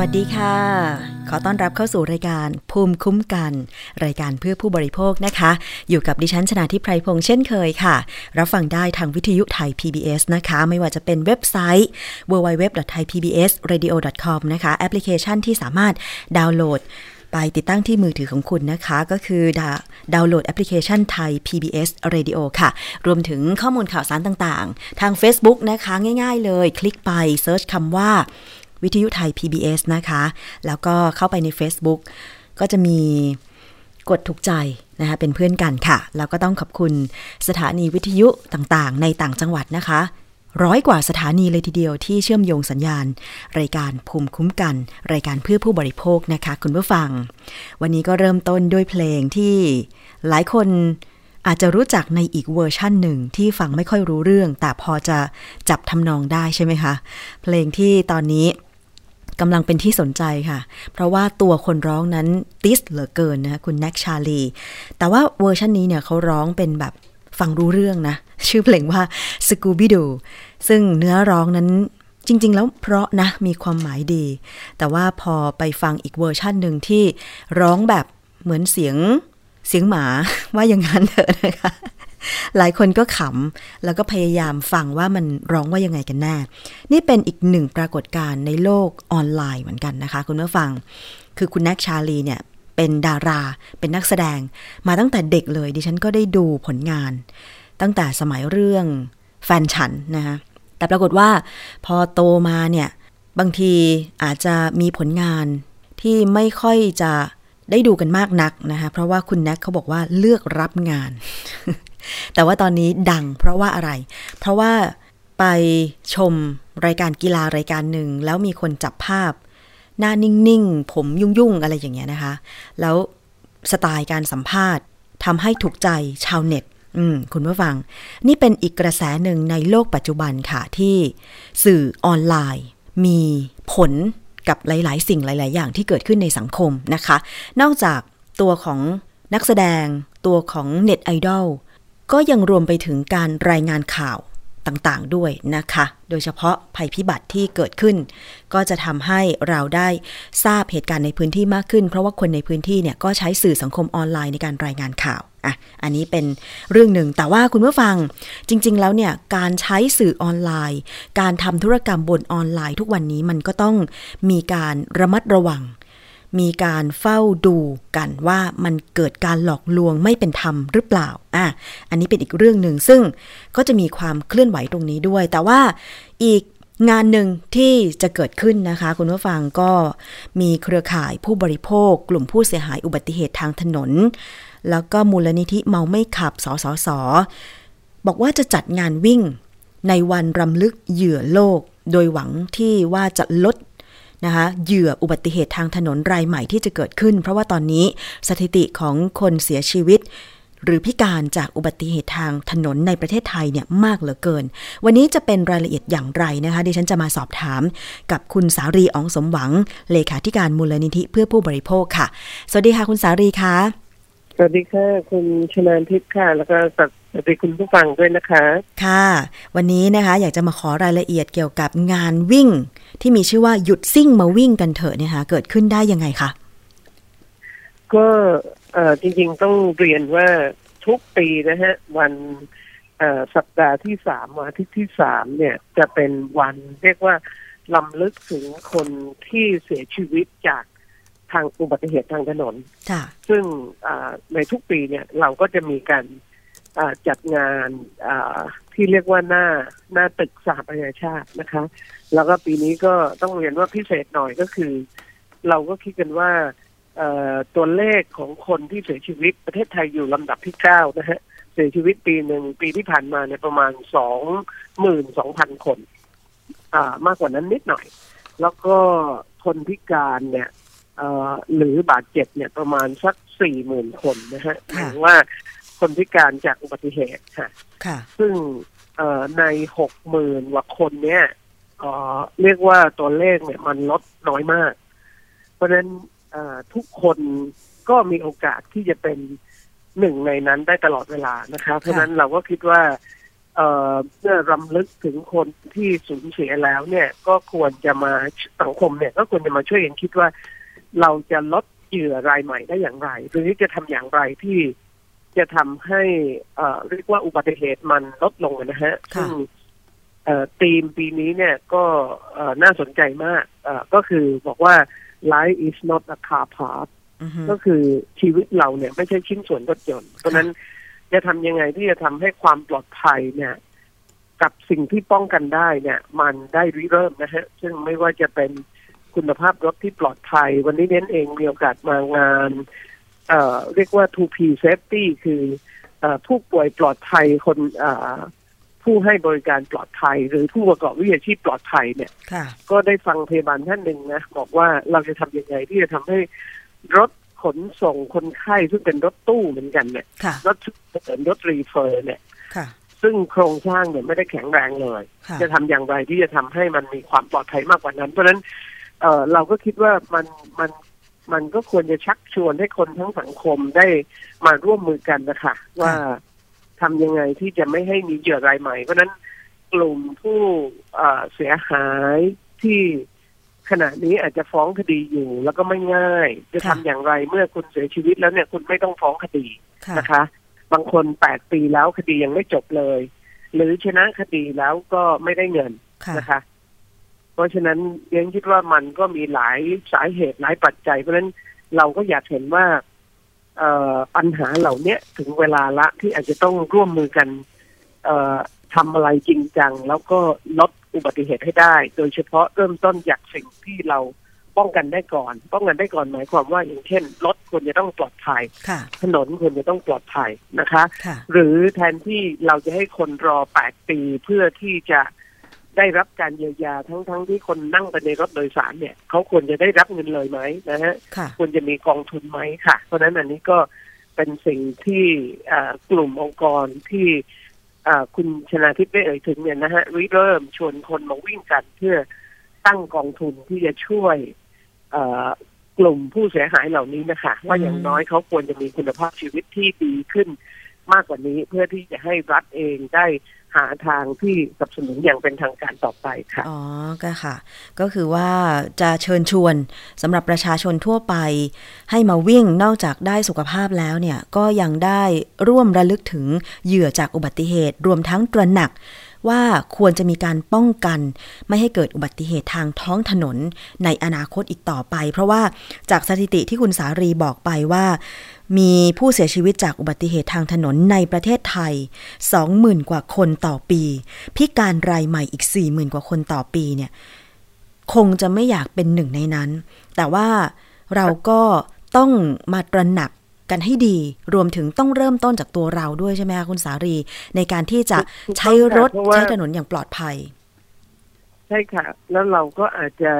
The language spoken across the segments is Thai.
วัสดีค่ะ ขอต้อนรับเข้าสู่รายการภูมิคุ้มกัน รายการเพื่อผู้บริโภคนะคะ อยู่กับดิฉันชนะทิพไพรพงษ์เช่นเคยค่ะ รับฟังได้ทางวิทยุไทย PBS นะคะ ไม่ว่าจะเป็นเว็บไซต์ www.thaipbsradio.com นะคะ แอปพลิเคชันที่สามารถดาวน์โหลดไปติดตั้งที่มือถือของคุณนะคะ ก็คือดาดาวน์โหลดแอปพลิเคชันไทย PBS Radio ค่ะ รวมถึงข้อมูลข่าวสารต่างๆ ทาง Facebook นะคะ ง่ายๆเลย คลิกไปเซิร์ชคำว่า วิทยุไทย PBS นะคะ แล้วก็เข้าไปใน Facebook ก็จะมีกดถูกใจนะคะเป็นเพื่อนกันค่ะ แล้วก็ต้องขอบคุณสถานีวิทยุต่างๆ ในต่างจังหวัดนะคะ ร้อยกว่าสถานีเลยทีเดียวที่เชื่อมโยงสัญญาณ รายการภูมิคุ้มกัน รายการเพื่อผู้บริโภคนะคะ คุณผู้ฟัง วันนี้ก็เริ่มต้นด้วยเพลงที่หลายคนอาจจะรู้จักในอีกเวอร์ชั่นหนึ่งที่ฟังไม่ค่อยรู้เรื่อง แต่พอจะจับทำนองได้ใช่ไหมคะ เพลงที่ตอนนี้ กำลังเป็นที่สนใจค่ะ เพราะว่าตัวคนร้องนั้นติสต์เหลือเกินนะคุณแน็กชาลี แต่ว่าเวอร์ชันนี้เนี่ยเขาร้องเป็นแบบฟังรู้เรื่องนะ ชื่อเพลงว่าสกูบิดูซึ่งเนื้อร้องนั้นจริง ๆ แล้วเพราะนะมีความหมายดี แต่ว่าพอไปฟังอีกเวอร์ชันหนึ่งที่ร้องแบบเหมือนเสียงเสียงหมาว่าอย่างนั้นเถอะนะคะ หลายคนก็ขำ แล้วก็พยายามฟังว่ามันร้องว่ายังไงกันแน่ นี่เป็นอีกหนึ่งปรากฏการณ์ในโลกออนไลน์เหมือนกันนะคะ คุณผู้ฟัง คือคุณแน็กชาลีเนี่ยเป็นดารา เป็นนักแสดง มาตั้งแต่เด็กเลย ดิฉันก็ได้ดูผลงาน ตั้งแต่สมัยเรื่องแฟนฉันนะคะแต่ปรากฏว่าพอโตมาเนี่ย บางทีอาจจะมีผลงานที่ไม่ค่อยจะได้ดูกันมากนักนะคะ เพราะว่าคุณแน็กเขาบอกว่าเลือกรับงาน แต่ว่าตอนนี้ดังเพราะว่าอะไร เพราะว่าไปชมรายการกีฬารายการหนึ่ง แล้วมีคนจับภาพ หน้านิ่งๆ ผมยุ่งๆ อะไรอย่างเงี้ยนะคะ แล้วสไตล์การสัมภาษณ์ทำให้ถูกใจชาวเน็ตคุณผู้ฟัง นี่เป็นอีกกระแสหนึ่งในโลกปัจจุบันค่ะที่สื่อออนไลน์ มีผลกับหลาย ๆ สิ่งหลาย ๆ อย่างที่เกิดขึ้นในสังคมนะคะ นอกจากตัวของนักแสดงตัวของเน็ตไอดอล ก็ยังรวมไปถึงการรายงานข่าวต่างๆด้วยนะคะ โดยเฉพาะภัยพิบัติที่เกิดขึ้น ก็จะทำให้เราได้ทราบเหตุการณ์ในพื้นที่มากขึ้น เพราะว่าคนในพื้นที่เนี่ยก็ใช้สื่อสังคมออนไลน์ในการรายงานข่าวอะอันนี้เป็นเรื่องหนึ่ง แต่ว่าคุณผู้ฟังจริง ๆ แล้วเนี่ยการใช้สื่อออนไลน์ การทำธุรกรรมบนออนไลน์ ทุกวันนี้มันก็ต้องมีการระมัดระวัง มีการเฝ้าดูกันว่ามันเกิดการหลอกลวงไม่เป็นธรรมหรือเปล่าอะอันนี้เป็นอีกเรื่องหนึ่งซึ่งก็จะมีความเคลื่อนไหวตรงนี้ด้วย แต่ว่าอีกงานหนึ่งที่จะเกิดขึ้นนะคะ คุณผู้ฟังก็มีเครือข่ายผู้บริโภค กลุ่มผู้เสียหายอุบัติเหตุทางถนน แล้วก็มูลนิธิเมาไม่ขับสสส บอกว่าจะจัดงานวิ่งในวันรำลึกเหยื่อโลก โดยหวังที่ว่าจะลด นะคะเหยื่ออุบัติเหตุทางถนนรายใหม่ที่จะเกิดขึ้น เพราะว่าตอนนี้สถิติของคนเสียชีวิต หรือพิการจากอุบัติเหตุทางถนนในประเทศไทยเนี่ยมากเหลือเกิน วันนี้จะเป็นรายละเอียดอย่างไรนะคะดิฉันจะมาสอบถามกับคุณสารีอองสมหวัง เลขาธิการมูลนิธิเพื่อผู้บริโภคค่ะ สวัสดีค่ะคุณสารีคะสวัสดีค่ะ คุณชนานทิพย์ค่ะ แล้วก็ส วัสดีคุณผู้ฟังด้วยนะคะ ค่ะ วันนี้นะคะอยากจะมาขอรายละเอียดเกี่ยวกับงานวิ่ง ที่มีชื่อว่าหยุดซิ่งมาวิ่งกันเถอะเนี่ยค่ะเกิดขึ้นได้ยังไงคะก็เอ่อจริงๆต้องเรียนว่าทุกปีนะฮะวันเอ่อสัปดาห์ที่สามวันอาทิตย์ที่สามเนี่ยจะเป็นวันเรียกว่าลำลึกถึงคนที่เสียชีวิตจากทางอุบัติเหตุทางถนนค่ะซึ่งอ่าในทุกปีเนี่ยเราก็จะมีการอ่า จัดงานอ่าที่เรียกว่าหน้าหน้าตึกสหประชาชาตินะคะ แล้วก็ปีนี้ก็ต้องเรียนว่าพิเศษหน่อยก็คือ เราก็คิดกันว่าเอ่อตัวเลขของคนที่เสียชีวิตประเทศไทยอยู่ลำดับที่เก้านะฮะเสียชีวิตปีหนึ่งปีที่ผ่านมาเนี่ยประมาณสองหมื่นสองพันคน อ่ามากกว่านั้นนิดหน่อย แล้วก็คนพิการเนี่ยเอ่อหรือบาดเจ็บเนี่ยประมาณสักสี่หมื่นคนนะฮะหค่ะมายถึงว่า คนพิการจากอุบัติเหตุค่ะ ค่ะ ซึ่งเอ่อในหกหมื่นกว่าคนเนี่ยเอ่อเรียกว่าตัวเลขเนี่ยมันลดน้อยมาก เพราะฉะนั้นเอ่อทุกคนก็มีโอกาสที่จะเป็นหนึ่งในนั้นได้ตลอดเวลานะคะเพราะฉะนั้นเราก็คิดว่าเอ่อเมื่อรำลึกถึงคนที่สูญเสียแล้วเนี่ย ก็ควรจะมาสังคมเนี่ยก็ควรจะมาช่วยกันคิดว่า เราจะลดเหยื่อรายใหม่ได้อย่างไร หรือจะทำอย่างไรที่ จะทำให้เอ่อเรียกว่าอุบัติเหตุมันลดลงนะฮะค่ะซึ่งเอ่อธีมปีนี้เนี่ยก็เอ่อน่าสนใจมากเอ่อก็คือบอกว่า life is not a car part อือฮึก็คือชีวิตเราเนี่ยไม่ใช่ชิ้นส่วนรถยนต์ เพราะฉะนั้นจะทำยังไงที่จะทำให้ความปลอดภัยเนี่ย กับสิ่งที่ป้องกันได้เนี่ย มันได้ริเริ่มนะฮะ ซึ่งไม่ว่าจะเป็นคุณภาพรถที่ปลอดภัย วันนี้เน้นเองมีโอกาสมางาน เอ่อเรียกว่า 2P safety คือเอ่อผู้ป่วยปลอดภัยคนเอ่อผู้ให้บริการปลอดภัย หรือผู้ประกอบวิชาชีพปลอดภัยเนี่ยค่ะก็ได้ฟังพยาบาลท่านหนึ่งนะบอกว่าเราจะทำยังไงที่จะทำให้รถขนส่งคนไข้ซึ่งเป็นรถตู้เหมือนกันเนี่ยค่ะรถฉุกเฉินรถรีเฟอร์เนี่ยค่ะซึ่งโครงสร้างเนี่ยไม่ได้แข็งแรงเลยค่ะจะทำอย่างไรที่จะทำให้มันมีความปลอดภัยมากกว่านั้น เพราะฉะนั้นเออเราก็คิดว่ามันมัน มันก็ควรจะชักชวนให้คนทั้งสังคมได้มาร่วมมือกันนะคะ ว่าทำยังไงที่จะไม่ให้มีเหยื่อรายใหม่ เพราะฉะนั้นกลุ่มผู้เอ่อเสียหายที่ขณะนี้อาจจะฟ้องคดีอยู่แล้วก็ไม่ง่าย จะทำอย่างไรเมื่อคุณเสียชีวิตแล้วเนี่ยคุณไม่ต้องฟ้องคดีนะคะ บางคนแปดปีแล้วคดียังไม่จบเลย หรือชนะคดีแล้วก็ไม่ได้เงินนะคะเพ ราะฉะนั้นยังคิดว่ามันก็มีหลายสาเหตุหลายปัจจัย เพราะฉะนั้นเราก็อยากเห็นว่าปัญหาเหล่านี้ถึงเวลาละที่อาจจะต้องร่วมมือกันทำอะไรจริงจัง แล้วก็ลดอุบัติเหตุให้ได้ โดยเฉพาะเริ่มต้นจากสิ่งที่เราป้องกันได้ก่อน ป้องกันได้ก่อนหมายความว่าอย่างเช่นรถควรจะต้องปลอดภัยถนนควรจะต้องปลอดภัยนะคะ หรือแทนที่เราจะให้คนรอแปดปีเพื่อที่จะ ได้รับการเยียวยาทั้งๆทที่คนนั่งไปในรถโดยสารเนี่ยเขาควรจะได้รับเงินเลยไหมนะฮะควรจะมีกองทุนไหมค่ะ เพราะฉะนั้นอันนี้ก็เป็นสิ่งที่กลุ่มองค์กรที่คุณชนาทิพย์ได้เอ่ยถึงเนี่ยนะฮะริเริ่มชวนคนมาวิ่งกันเพื่อตั้งกองทุนที่จะช่วยกลุ่มผู้เสียหายเหล่านี้นะคะ ว่าอย่างน้อยเขาควรจะมีคุณภาพชีวิตที่ดีขึ้นมากกว่านี้ เพื่อที่จะให้รัฐเองได้ หาทางที่สนับสนุนอย่างเป็นทางการต่อไปค่ะ อ๋อ ก็ค่ะ ก็คือว่าจะเชิญชวนสำหรับประชาชนทั่วไป ให้มาวิ่งนอกจากได้สุขภาพแล้วเนี่ย ก็ยังได้ร่วมระลึกถึงเหยื่อจากอุบัติเหตุ รวมทั้งตระหนักว่าควรจะมีการป้องกัน ไม่ให้เกิดอุบัติเหตุทางท้องถนนในอนาคตอีกต่อไป เพราะว่าจากสถิติที่คุณสารีบอกไปว่า มีผู้เสียชีวิตจากอุบัติเหตุทางถนนในประเทศไทย 20,000 กว่าคนต่อปี พิการรายใหม่อีก 40,000 กว่าคนต่อปีเนี่ย คงจะไม่อยากเป็นหนึ่งในนั้น แต่ว่าเราก็ต้องมาตระหนักกันให้ดี รวมถึงต้องเริ่มต้นจากตัวเราด้วยใช่ไหมคะคุณสารี ในการที่จะใช้รถใช้ถนนอย่างปลอดภัย ใช่ค่ะ แล้วเราก็อาจจะ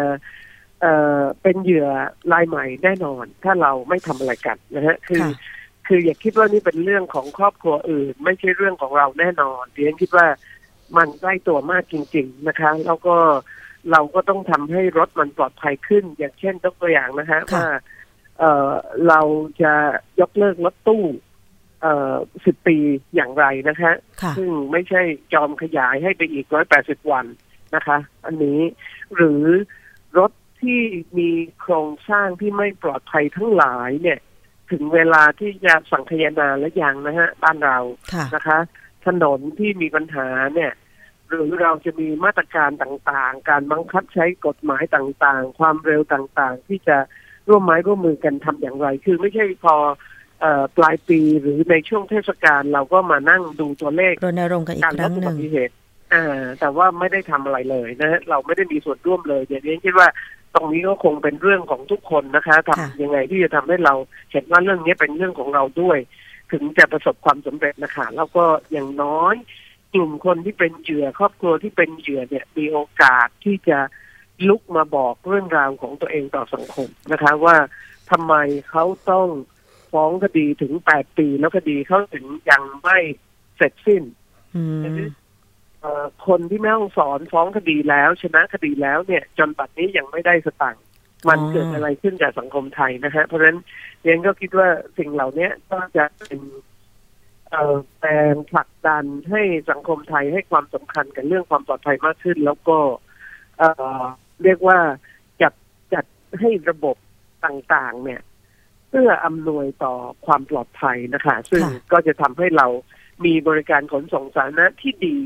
เอ่อเป็นเหยื่อรายใหม่แน่นอน ถ้าเราไม่ทำอะไรกันนะฮะคือ คืออย่าคิดว่านี่เป็นเรื่องของครอบครัวอื่น ไม่ใช่เรื่องของเราแน่นอนเดียนคิดว่ามันใกล้ตัวมากจริง ๆนะคะ แล้วก็เราก็ต้องทำให้รถมันปลอดภัยขึ้น อย่างเช่นตัวอย่างนะฮะว่าเอ่อเราจะยกเลิกรถตู้เอ่อสิบปีอย่างไรนะคะ ซึ่งไม่ใช่จอมขยายให้ไปอีกร้อยแปดสิบวันนะคะ อันนี้หรือรถ ที่มีโครงสร้างที่ไม่ปลอดภัยทั้งหลายเนี่ย ถึงเวลาที่จะสังคยนาและยังนะฮะบ้านเรานะคะ ถนนที่มีปัญหาเนี่ยหรือเราจะมีมาตรการต่างๆ การบังคับใช้กฎหมายต่างๆ ความเร็วต่างๆ ที่จะร่วมไม้ร่วมมือกันทำอย่างไร คือไม่ใช่พอปลายปีหรือในช่วงเทศกาลเราก็มานั่งดูตัวเลขรณรงค์กันอีกครั้งหนึ่งเหตุอ่าแต่ว่าไม่ได้ทำอะไรเลยนะเราไม่ได้มีส่วนร่วมเลยอย่างนี้คิดว่า ตรงนี้ก็คงเป็นเรื่องของทุกคนนะคะทำยังไงที่จะทำให้เราเห็นว่าเรื่องนี้เป็นเรื่องของเราด้วย ถึงจะประสบความสำเร็จนะคะแล้วก็อย่างน้อยกลุ่มคนที่เป็นเหยื่อครอบครัวที่เป็นเหยื่อเนี่ยมีโอกาสที่จะลุกมาบอกเรื่องราวของตัวเองต่อสังคมนะคะ ว่าทำไมเขาต้องฟ้องคดีถึงแปดปีแล้วคดีเขาถึงยังไม่เสร็จสิ้น คนที่แม่ต้องสอนฟ้องคดีแล้ว ชนะคดีแล้วเนี่ย จนปัจนี้ยังไม่ได้สตังค์มันเกิดอะไรขึ้นกับสังคมไทยนะฮะเพราะฉะนั้นเรียนก็คิดว่าสิ่งเหล่านี้ก็จะเป็นแรงผลักดันให้สังคมไทยให้ความสำคัญกับเรื่องความปลอดภัยมากขึ้น แล้วก็เรียกว่าจัดจัดให้ระบบต่างๆ เนี่ย เพื่ออำนวยต่อความปลอดภัยนะคะ ซึ่งก็จะทำให้เรามีบริการขนส่งสาธารณะที่ดี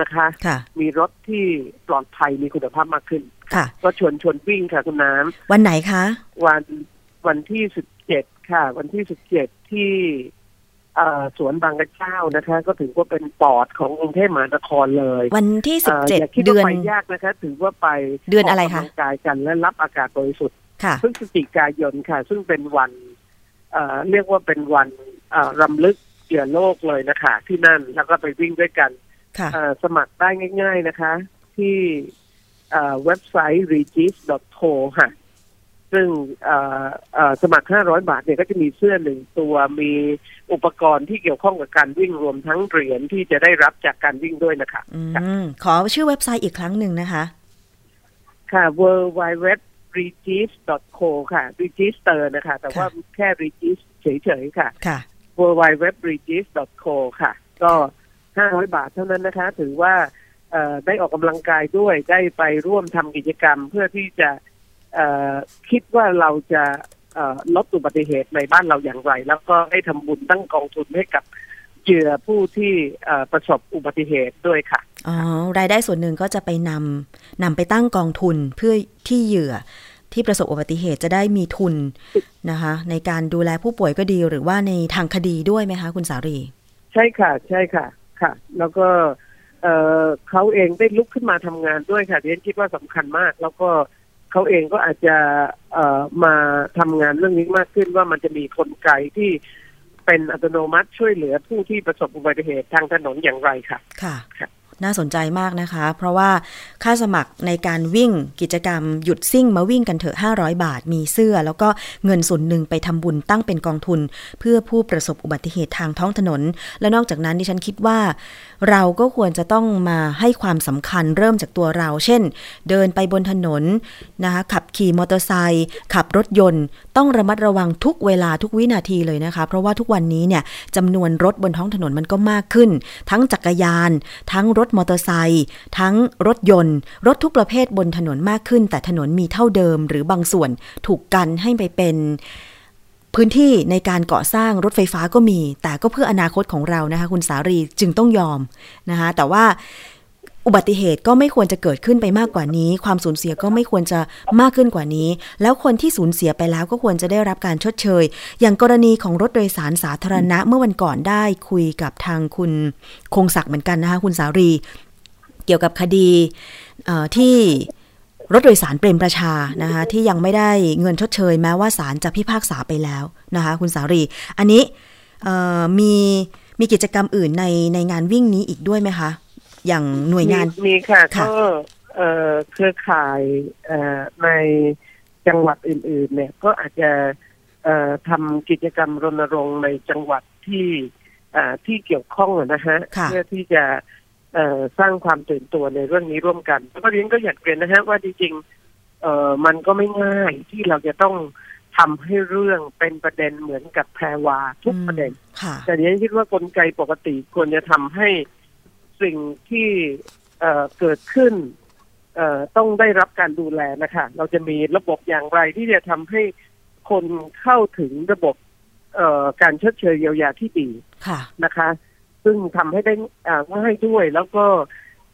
นะคะคะมีรถที่ปลอดภัยมีคุณภาพมากขึ้น ค่ะ ก็ชวนชวนวิ่งค่ะคุณน้ำวันไหนคะ วันวันที่สิบเจ็ดค่ะ วันที่สิบเจ็ดที่สวนบางกระเจ้านะคะ ก็ถือว่าเป็นปอดของกรุงเทพมหานครเลย วันที่สิบเจ็ดเดือนไปยากนะคะ ถือว่าไปเดือนอะไรคะกายกันและรับอากาศบริสุทธิ์ค่ะพฤศจิกายนค่ะ ซึ่งเป็นวันเรียกว่าเป็นวันรำลึกเหยื่อโลกเลยนะคะ ที่นั่นแล้วก็ไปวิ่งด้วยกัน สมัครได้ง่าย ๆนะคะ ที่เว็บไซต์ regis.co ค่ะ ซึ่งสมัคร 500 บาทเนี่ยก็จะมีเสื้อหนึ่งตัวมีอุปกรณ์ที่เกี่ยวข้องกับการวิ่งรวมทั้งเหรียญที่จะได้รับจากการวิ่งด้วยนะคะอขอชื่อเว็บไซต์อีกครั้งหนึ่งนะคะ ค่ะ w w w r e g i s co ค่ะ register นะคะ แต่ว่าแค่ regis เฉยๆค่ะ ค่ะ w w w r e g i s co ค่ะ ก็ 500บาทเท่านั้นนะคะ ถือว่าเอ่อได้ออกกำลังกายด้วยได้ไปร่วมทำกิจกรรมเพื่อที่จะเอ่อคิดว่าเราจะเอ่อลดอุบัติเหตุในบ้านเราอย่างไร แล้วก็ให้ทำบุญตั้งกองทุนให้กับเหยื่อผู้ที่เอ่อประสบอุบัติเหตุด้วยค่ะอ๋อรายได้ส่วนหนึ่งก็จะไปนำนำไปตั้งกองทุนเพื่อที่เหยื่อที่ประสบอุบัติเหตุจะได้มีทุนนะคะ ในการดูแลผู้ป่วยก็ดีหรือว่าในทางคดีด้วยไหมคะ คุณสารี ใช่ค่ะ ใช่ค่ะ ค่ะ แล้วก็เอ่อเขาเองได้ลุกขึ้นมาทำงานด้วยค่ะเรียนคิดว่าสำคัญมาก แล้วก็เขาเองก็อาจจะเอ่อมาทำงานเรื่องนี้มากขึ้นว่ามันจะมีกลไกที่เป็นอัตโนมัติช่วยเหลือผู้ที่ประสบอุบัติเหตุทางถนนอย่างไรค่ะ ค่ะค่ะ น่าสนใจมากนะคะ เพราะว่าค่าสมัครในการวิ่งกิจกรรมหยุดซิ่งมาวิ่งกันเถอะ 500 บาท มีเสื้อ แล้วก็เงินส่วนหนึ่งไปทำบุญตั้งเป็นกองทุน เพื่อผู้ประสบอุบัติเหตุทางท้องถนน และนอกจากนั้นดิฉันคิดว่า เราก็ควรจะต้องมาให้ความสำคัญเริ่มจากตัวเรา เช่น เดินไปบนถนนนะคะขับขี่มอเตอร์ไซค์ขับรถยนต์ ต้องระมัดระวังทุกเวลาทุกวินาทีเลยนะคะ เพราะว่าทุกวันนี้เนี่ยจำนวนรถบนท้องถนนมันก็มากขึ้น ทั้งจักรยาน ทั้งรถมอเตอร์ไซค์ทั้งรถยนต์ รถทุกประเภทบนถนนมากขึ้น แต่ถนนมีเท่าเดิม หรือบางส่วนถูกกันให้ไปเป็นพื้นที่ในการก่อสร้างรถไฟฟ้าก็มี แต่ก็เพื่ออนาคตของเรานะคะ คุณสารีจึงต้องยอมนะคะแต่ว่า อุบัติเหตุก็ไม่ควรจะเกิดขึ้นไปมากกว่านี้ ความสูญเสียก็ไม่ควรจะมากขึ้นกว่านี้ แล้วคนที่สูญเสียไปแล้วก็ควรจะได้รับการชดเชย อย่างกรณีของรถโดยสารสาธารณะเมื่อวันก่อนได้คุยกับทางคุณคงศักดิ์เหมือนกันนะคะคุณสารี เกี่ยวกับคดีที่รถโดยสารเปรมประชานะคะที่ยังไม่ได้เงินชดเชย แม้ว่าศาลจะพิพากษาไปแล้วนะคะคุณสารี อันนี้มีมีกิจกรรมอื่นในในงานวิ่งนี้อีกด้วยไหมคะ อย่างหน่วยงานมีมีค่ะค่ะก็เอ่อเครือข่ายเอ่อในจังหวัดอื่น ๆ เนี่ย ก็อาจจะเอ่อทำกิจกรรมรณรงค์ในจังหวัดที่อ่าที่เกี่ยวข้องอะนะฮะค่ะเพื่อที่จะเอ่อสร้างความตื่นตัวในเรื่องนี้ร่วมกันแล้วก็เรียนก็อยากเรียนนะฮะว่าจริงๆเอ่อมันก็ไม่ง่ายที่เราจะต้องทำให้เรื่องเป็นประเด็นเหมือนกับแพรวาทุกประเด็นค่ะแต่เนี้คิดว่ากลไกปกติควรจะทำให้ สิ่งที่เอ่อเกิดขึ้นเอ่อต้องได้รับการดูแลนะคะ เราจะมีระบบอย่างไรที่จะทำให้คนเข้าถึงระบบเอ่อการชดเชยเยียวยาที่ดีค่ะนะคะ ซึ่งทำให้ได้อ่าง่ายด้วยแล้วก็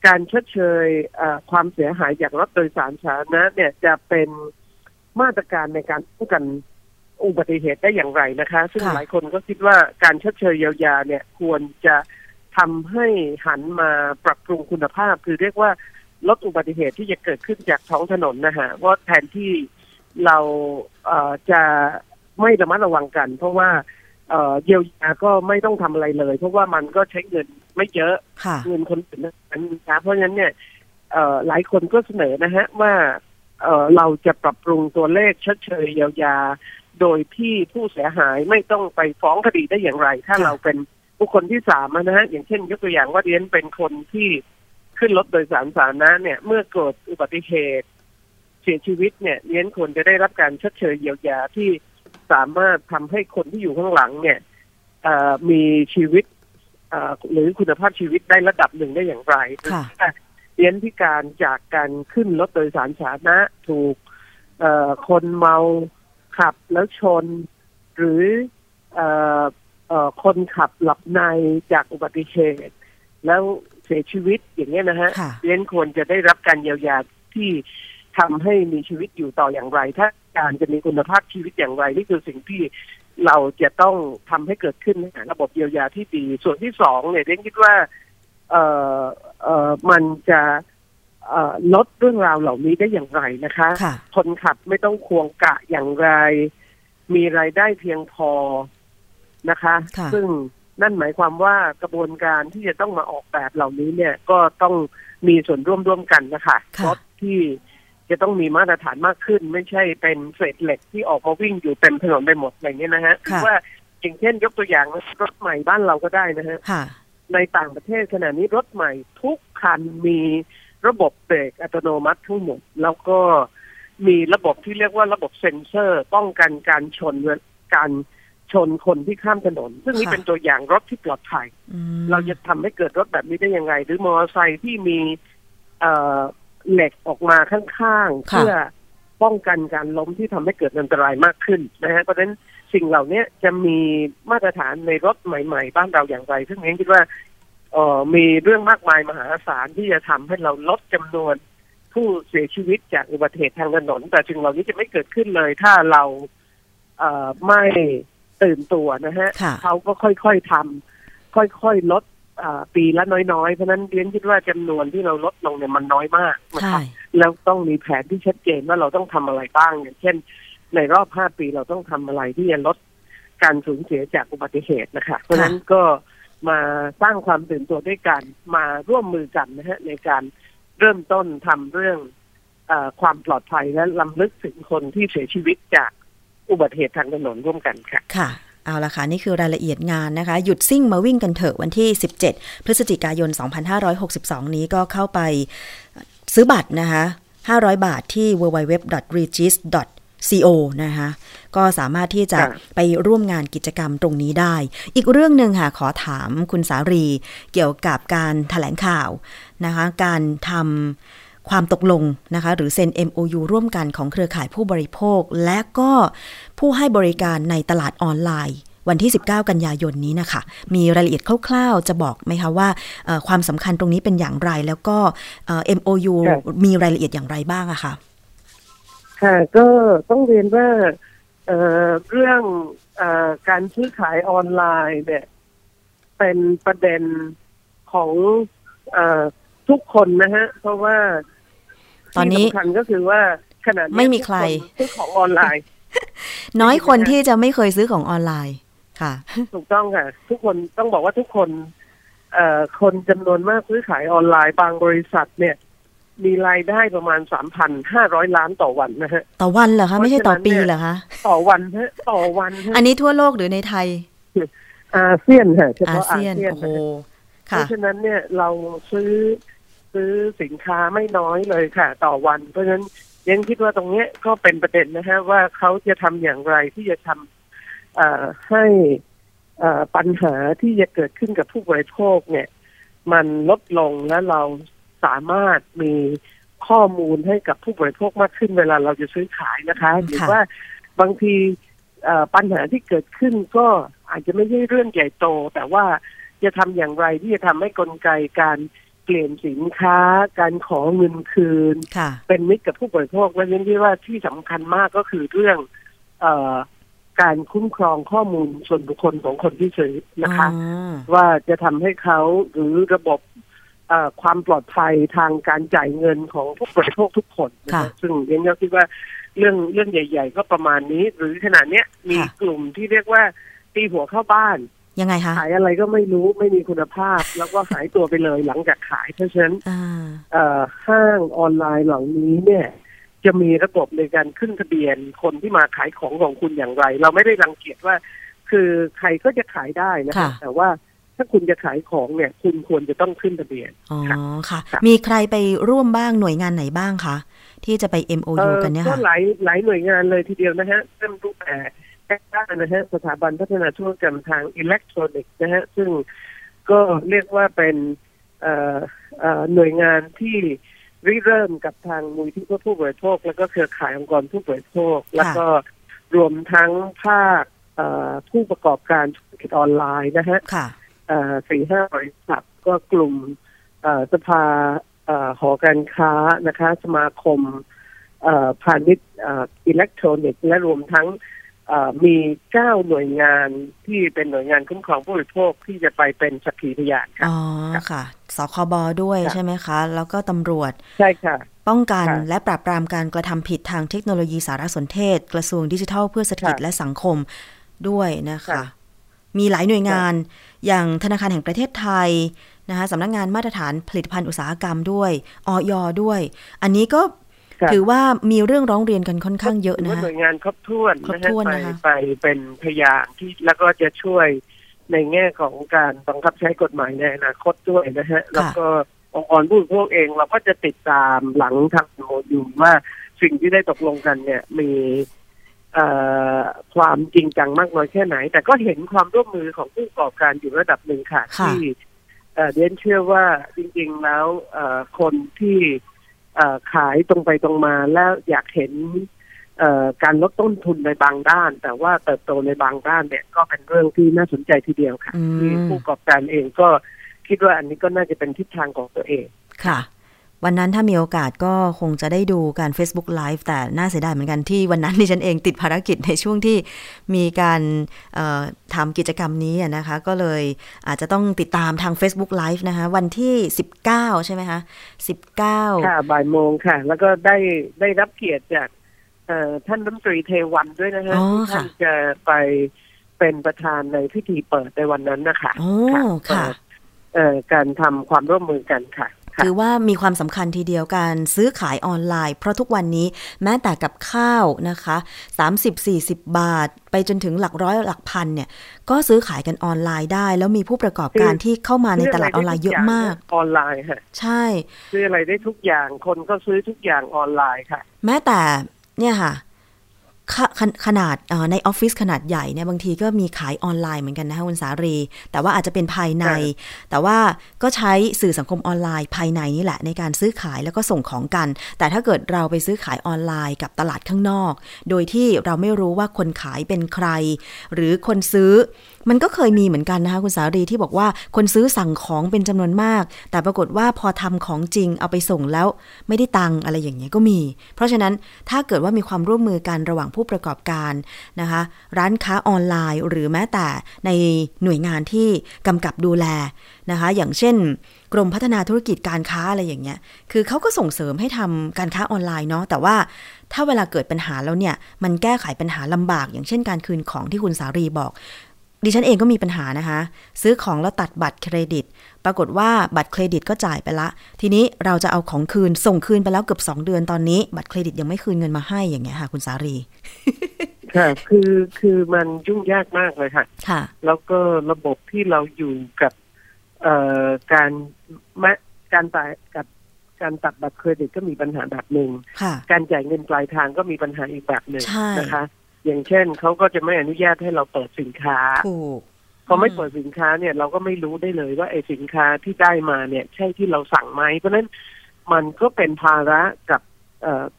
การชดเชยอ่าความเสียหายจากรถโดยสารสาธารณะเนี่ยจะเป็นมาตรการในการป้องกันอุบัติเหตุได้อย่างไรนะคะ ซึ่งค่ะหลายคนก็คิดว่าการชดเชยเยียวยาเนี่ยควรจะ ทำให้หันมาปรับปรุงคุณภาพ คือเรียกว่าลดอุบัติเหตุที่จะเกิดขึ้นจากท้องถนนนะฮะว่าแทนที่เราเอ่อจะไม่ระมัดระวังกัน เพราะว่าเอ่อเยียวยาก็ไม่ต้องทำอะไรเลย เพราะว่ามันก็ใช้เงินไม่เยอะค่ะเงินคนอื่นนั้นนะคะเพราะฉะนั้นเนี่ยเอ่อหลายคนก็เสนอนะฮะว่าเอ่อเราจะปรับปรุงตัวเลขชดเชยเยียวยา โดยที่ผู้เสียหายไม่ต้องไปฟ้องคดีได้อย่างไร ถ้าค่ะเราเป็น บุคคลที่สามอะนะฮะอย่างเช่นยกตัวอย่างว่าเรียนเป็นคนที่ขึ้นรถโดยสารสาธารณะเนี่ย เมื่อเกิดอุบัติเหตุเสียชีวิตเนี่ยเรียนควรจะได้รับการชดเชยเยียวยาที่สามารถทำให้คนที่อยู่ข้างหลังเนี่ยเอ่อมีชีวิตเอ่อหรือคุณภาพชีวิตได้ระดับหนึ่งได้อย่างไรค่ะอะเรียนพิการจากการขึ้นรถโดยสารสาธารณะถูกเอ่อคนเมาขับแล้วชน หรือเอ่อเอ่อ คนขับหลับในจากอุบัติเหตุ แล้วเสียชีวิตอย่างเงี้ยนะฮะค่ะเรียนควรจะได้รับการเยียวยาที่ทำให้มีชีวิตอยู่ต่ออย่างไร ถ้าการจะมีคุณภาพชีวิตอย่างไร นี่คือสิ่งที่เราจะต้องทำให้เกิดขึ้นนะระบบเยียวยาที่ดี ส่วนที่สองเนี่ยเรียนคิดว่า เอ่อเอ่อมันจะเอ่อลดเรื่องราวเหล่านี้ได้อย่างไรนะคะค่ะคนขับไม่ต้องควงกะอย่างไร มีรายได้เพียงพอ นะคะค่ะซึ่งนั่นหมายความว่ากระบวนการที่จะต้องมาออกแบบเหล่านี้เนี่ยก็ต้องมีส่วนร่วมร่วมกันนะคะค่ะรถที่จะต้องมีมาตรฐานมากขึ้น ไม่ใช่เป็นเศษเหล็กที่ออกมาวิ่งอยู่เต็มถนนไปหมดอะไรเงี้ยนะฮะค่ะว่าอย่างเช่นยกตัวอย่างรถใหม่บ้านเราก็ได้นะฮะค่ะในต่างประเทศขณะนี้รถใหม่ทุกคันมีระบบเบรกอัตโนมัติทั้งหมด แล้วก็มีระบบที่เรียกว่าระบบเซ็นเซอร์ ป้องกันการชนและการ ชนคนที่ข้ามถนน ซึ่งนี่ค่ะเป็นตัวอย่างรถที่ปลอดภัยอืมเราจะทำให้เกิดรถแบบนี้ได้ยังไง หรือมอเตอร์ไซค์ที่มีเอ่อเหล็กออกมาข้างๆค่ะเพื่อป้องกันการล้มที่ทำให้เกิดอันตรายมากขึ้นนะฮะเพราะฉะนั้นสิ่งเหล่านี้จะมีมาตรฐานในรถใหม่ ๆ บ้านเราอย่างไร ซึ่งเองคิดว่าเอ่อมีเรื่องมากมายมหาศาลที่จะทำให้เราลดจำนวนผู้เสียชีวิตจากอุบัติเหตุทางถนน แต่สิ่งเหล่านี้จะไม่เกิดขึ้นเลย ถ้าเราเอ่อไม่ ตื่นตัวนะฮะค่ะเขาก็ค่อยๆทำค่อยๆลดอ่าปีละน้อยๆ เพราะฉะนั้นเรียนคิดว่าจำนวนที่เราลดลงเนี่ยมันน้อยมากนะใช่ครับแล้วต้องมีแผนที่ชัดเจนว่าเราต้องทำอะไรบ้างอย่างเช่น ในรอบห้าปีเราต้องทำอะไรที่จะลดการสูญเสียจากอุบัติเหตุนะคะ เพราะฉะนั้นก็มาสร้างความตื่นตัวด้วยกันมาร่วมมือกันนะฮะในการเริ่มต้นทำเรื่องเออความปลอดภัยและลำลึกถึงคนที่เสียชีวิตจาก อุบัติเหตุทางถนนร่วมกันค่ะค่ะเอาละค่ะ นี่คือรายละเอียดงานนะคะ หยุดซิ่งมาวิ่งกันเถอะวันที่ 17 พฤศจิกายน 2562 นี้ก็เข้าไปซื้อบัตรนะคะ 500 บาทที่ www.regis.co นะคะก็สามารถที่จะค่ะไปร่วมงานกิจกรรมตรงนี้ได้ อีกเรื่องหนึ่งค่ะ ขอถามคุณสารี เกี่ยวกับการถแถลงข่าวนะคะ การทำ ความตกลงนะคะหรือเซ็น MOU ร่วมกันของเครือข่ายผู้บริโภค และก็ผู้ให้บริการในตลาดออนไลน์ วันที่ 19 กันยายนนี้นะคะ มีรายละเอียดคร่าวๆ จะบอกไหมคะว่าเอ่อความสำคัญตรงนี้เป็นอย่างไร แล้วก็เอ่อ MOU ค่ะมีรายละเอียดอย่างไรบ้างอะคะค่ะก็ต้องเรียนว่าเอ่อเรื่องเออการซื้อขายออนไลน์เนี่ยเป็นประเด็นของเออทุกคนนะฮะ เพราะว่า ตอนนี้ที่สำคัญก็คือว่าขนาดนี้ไม่มีใครทุกนซื้อของออนไลน์ น้อยคนที่จะไม่เคยซื้อของออนไลน์ค่ะ ถูกต้องค่ะ ทุกคนต้องบอกว่าทุกคน เอ่อคนจำนวนมากซื้อขายออนไลน์บางบริษัทเนี่ย มีรายได้ประมาณสามพันห้าร้อยล้านต่อวันนะฮะต่อวันเหรอคะไม่ใช่ต่อปีเพราะฉะนั้นเนี่ยเหรอคะต่อวันฮะต่อวันฮะอันนี้ทั่วโลกหรือในไทย อาเซียนค่ะเฉอาพาะอาเซียนเซียนโอ้โหเพค่ะราะฉะนั้นเนี่ยเราซื้อ ซื้อสินค้าไม่น้อยเลยค่ะ ต่อวัน เพราะฉะนั้นยังคิดว่าตรงเนี้ยก็เป็นประเด็นนะฮะว่าเขาจะทำอย่างไรที่จะทำเอ่อให้เอ่อปัญหาที่จะเกิดขึ้นกับผู้บริโภคเนี่ย มันลดลงและเราสามารถมีข้อมูลให้กับผู้บริโภคมากขึ้นเวลาเราจะซื้อขายนะคะ หรือว่าบางทีเอ่อปัญหาที่เกิดขึ้นก็อาจจะไม่ใช่เรื่องใหญ่โต แต่ว่าจะทำอย่างไรที่จะทำให้กลไกการ เปลี่ยนสินค้า การขอเงินคืนค่ะเป็นมิตรกับผู้บริโภคและเน้นที่ว่าที่สำคัญมากก็คือเรื่องเออการคุ้มครองข้อมูลส่วนบุคคลของคนที่ซื้อนะคะอ๋อว่าจะทำให้เขาหรือระบบเอ่อความปลอดภัยทางการจ่ายเงินของผู้บริโภคทุกคนนะค่ะคะซึ่งเรียนก็คิดว่าเรื่องเรื่องใหญ่ ๆ ก็ประมาณนี้ หรือขนาดเนี้ยมีค่ะกลุ่มที่เรียกว่าตีหัวเข้าบ้าน ยังไงคะขายอะไรก็ไม่รู้ไม่มีคุณภาพ แล้วก็หายตัวไปเลยหลังจากขายเพราะฉะนั้นอ่าเอ่อห้างออนไลน์เหล่านี้เนี่ย จะมีระบบในการขึ้นทะเบียนคนที่มาขายของของคุณอย่างไร เราไม่ได้รังเกียจว่า คือใครก็จะขายได้นะค่ะแต่ว่าถ้าคุณจะขายของเนี่ย คุณควรจะต้องขึ้นทะเบียนอ๋อค่ะค่ะมีใครไปร่วมบ้างหน่วยงานไหนบ้างคะที่จะไป MOU กันเนี่ยก็ค่ะหลายหลายหน่วยงานเลยทีเดียวนะฮะเริ่มตั้งแต่แรกๆนะฮะสถาบันพัฒนาธุรกรรมทางอิเล็กทรอนิกส์นะฮะซึ่งก็เรียกว่าเป็นเอ่อเอ่อหน่วยงานที่ริเริ่มกับทางมูลที่เพื่อผู้บริโภค แล้วก็เครือข่ายองค์กรผู้บริโภค แล้วก็รวมทั้งภาคเอ่อผู้ประกอบการธุรกิจออนไลน์นะฮะค่ะเอ่อสี่ห้าบริษัทก็กลุ่มเอ่อสภาเอ่อหอการค้านะคะ สมาคมเอ่อพาณิชย์เอ่ออิเล็กทรอนิกส์และรวมทั้งเอ่อ มีเก้าหน่วยงานที่เป็นหน่วยงานคุ้มครองผู้บริโภคที่จะไปเป็นสักขีพยานค่ะอ๋อค่ะสคบด้วยค่ะใช่ไหมคะ แล้วก็ตำรวจใช่ค่ะ ป้องกันค่ะและปราบปรามการกระทำผิดทางเทคโนโลยีสารสนเทศ กระทรวงดิจิทัลเพื่อเศรษฐกิจค่ะและสังคมด้วยนะคะค่ะมีหลายหน่วยงานอย่างธนาคารแห่งประเทศไทยนะคะสำนักงานมาตรฐานผลิตภัณฑ์อุตสาหกรรมด้วยออยด้วย อันนี้ก็ค่ะ ถือว่ามีเรื่องร้องเรียนกันค่อนข้างเยอะนะว่าคะหน่วยงานครบถ้วนครบนะฮะถ้วนไปนะคะไปเป็นพยานที่แล้วก็จะช่วยในแง่ของการบังคับใช้กฎหมายในอนาคตด้วยนะฮะ แล้วก็องค์กรผู้บริโภคเองเราก็จะติดตามหลังทำโมดูลว่าสิ่งที่ได้ตกลงกันเนี่ยมีความจริงจังมากน้อยแค่ไหน แต่ก็เห็นความร่วมมือของผู้ประกอบการอยู่ระดับหนึ่งค่ะ ที่เรียนเชื่อว่าจริง ๆ แล้วคนที่ ขายตรงไปตรงมาแล้วอยากเห็นการลดต้นทุนในบางด้าน แต่ว่าเติบโตในบางด้านเนี่ยก็เป็นเรื่องที่น่าสนใจทีเดียวค่ะที่ผู้ประกอบการเองก็คิดว่าอันนี้ก็น่าจะเป็นทิศทางของตัวเองค่ะ วันนั้นถ้ามีโอกาสก็คงจะได้ดูการ Facebook Live แต่น่าเสียดายเหมือนกันที่วันนั้นดิฉันเองติดภารกิจในช่วงที่มีการทำกิจกรรมนี้นะคะ ก็เลยอาจจะต้องติดตามทาง Facebook Live นะคะ วันที่ 19 ใช่ไหมคะ19 ค่ะบ่ายโมงค่ะ แล้วก็ได้ได้รับเกียรติจากท่านรัฐมนตรีเทวันด้วยนะคะท่านจะไปเป็นประธานในพิธีเปิดในวันนั้นนะคะค่ะการทำความร่วมมือกันค่ะ ถือว่ามีความสำคัญทีเดียวการซื้อขายออนไลน์ เพราะทุกวันนี้แม้แต่กับข้าวนะคะ 30-40 บาท ไปจนถึงหลักร้อยหลักพันเนี่ยก็ซื้อขายกันออนไลน์ได้ แล้วมีผู้ประกอบการที่เข้ามาในตลาดออนไลน์เยอะมาก ออนไลน์ค่ะใช่ ซื้ออะไรได้ทุกอย่างคนก็ซื้อทุกอย่างออนไลน์ค่ะ แม้แต่เนี่ยค่ะ ขขนาดในออฟฟิศขนาดใหญ่เนี่ยบางทีก็มีขายออนไลน์เหมือนกันนะคะคุณสารี แต่ว่าอาจจะเป็นภายใน แต่ว่าก็ใช้สื่อสังคมออนไลน์ภายในนี่แหละในการซื้อขายแล้วก็ส่งของกัน แต่ถ้าเกิดเราไปซื้อขายออนไลน์กับตลาดข้างนอก โดยที่เราไม่รู้ว่าคนขายเป็นใคร หรือคนซื้อ มันก็เคยมีเหมือนกันนะคะคุณสารีที่บอกว่าคนซื้อสั่งของเป็นจำนวนมาก แต่ปรากฏว่าพอทำของจริงเอาไปส่งแล้วไม่ได้ตังอะไรอย่างเงี้ยก็มี เพราะฉะนั้นถ้าเกิดว่ามีความร่วมมือกันระหว่างผู้ประกอบการนะคะ ร้านค้าออนไลน์ หรือแม้แต่ในหน่วยงานที่กำกับดูแลนะคะ อย่างเช่น กรมพัฒนาธุรกิจการค้าอะไรอย่างเงี้ยคือเขาก็ส่งเสริมให้ทำการค้าออนไลน์เนาะแต่ว่าถ้าเวลาเกิดปัญหาแล้วเนี่ย มันแก้ไขปัญหาลำบาก อย่างเช่นการคืนของที่คุณสารีบอก ดิฉันเองก็มีปัญหานะคะ ซื้อของแล้วตัดบัตรเครดิต ปรากฏว่าบัตรเครดิตก็จ่ายไปละ ทีนี้เราจะเอาของคืนส่งคืนไปแล้วเกือบสองเดือนตอนนี้ บัตรเครดิตยังไม่คืนเงินมาให้อย่างเงี้ยค่ะ คุณสารีค่ะคือคือมันยุ่งยากมากเลยค่ะ ค่ะ แล้วก็ระบบที่เราอยู่กับเอ่อการมะการจ่ายกับการตัดบัตรเครดิตก็มีปัญหาแบบหนึ่งการจ่ายเงินปลายทางก็มีปัญหาอีกแบบหนึ่งนะคะ อย่างเช่นเขาก็จะไม่อนุญาตให้เราเปิดสินค้าถูกพอไม่เปิดสินค้าเนี่ยเราก็ไม่รู้ได้เลยว่าไอ้สินค้าที่ได้มาเนี่ย ใช่ที่เราสั่งไหมเพราะนั้นมันก็เป็นภาระกับ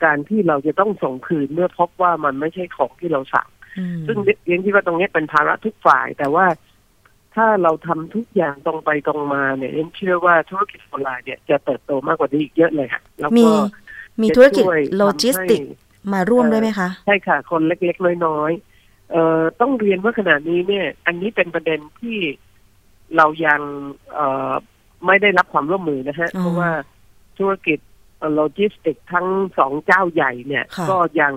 การที่เราจะต้องส่งคืนเมื่อพบว่ามันไม่ใช่ของที่เราสั่ง ซึ่งเรียนที่ว่าตรงนี้เป็นภาระทุกฝ่าย แต่ว่าถ้าเราทำทุกอย่างตรงไปตรงมาเนี่ยเอ็นเชื่อว่าธุรกิจออนไลน์เนี่ยจะเติบโตมากกว่านี้อีกเยอะเลยค่ะแล้วก็มีธุรกิจโลจิสติก มาร่วมด้วยไหมคะ ใช่ค่ะ คนเล็กๆน้อยๆเอ่อต้องเรียนว่าขณะนี้เนี่ย อันนี้เป็นประเด็นที่เรายังเอ่อไม่ได้รับความร่วมมือนะฮะ เพราะว่าธุรกิจโลจิสติกทั้งสองเจ้าใหญ่เนี่ย ก็ยัง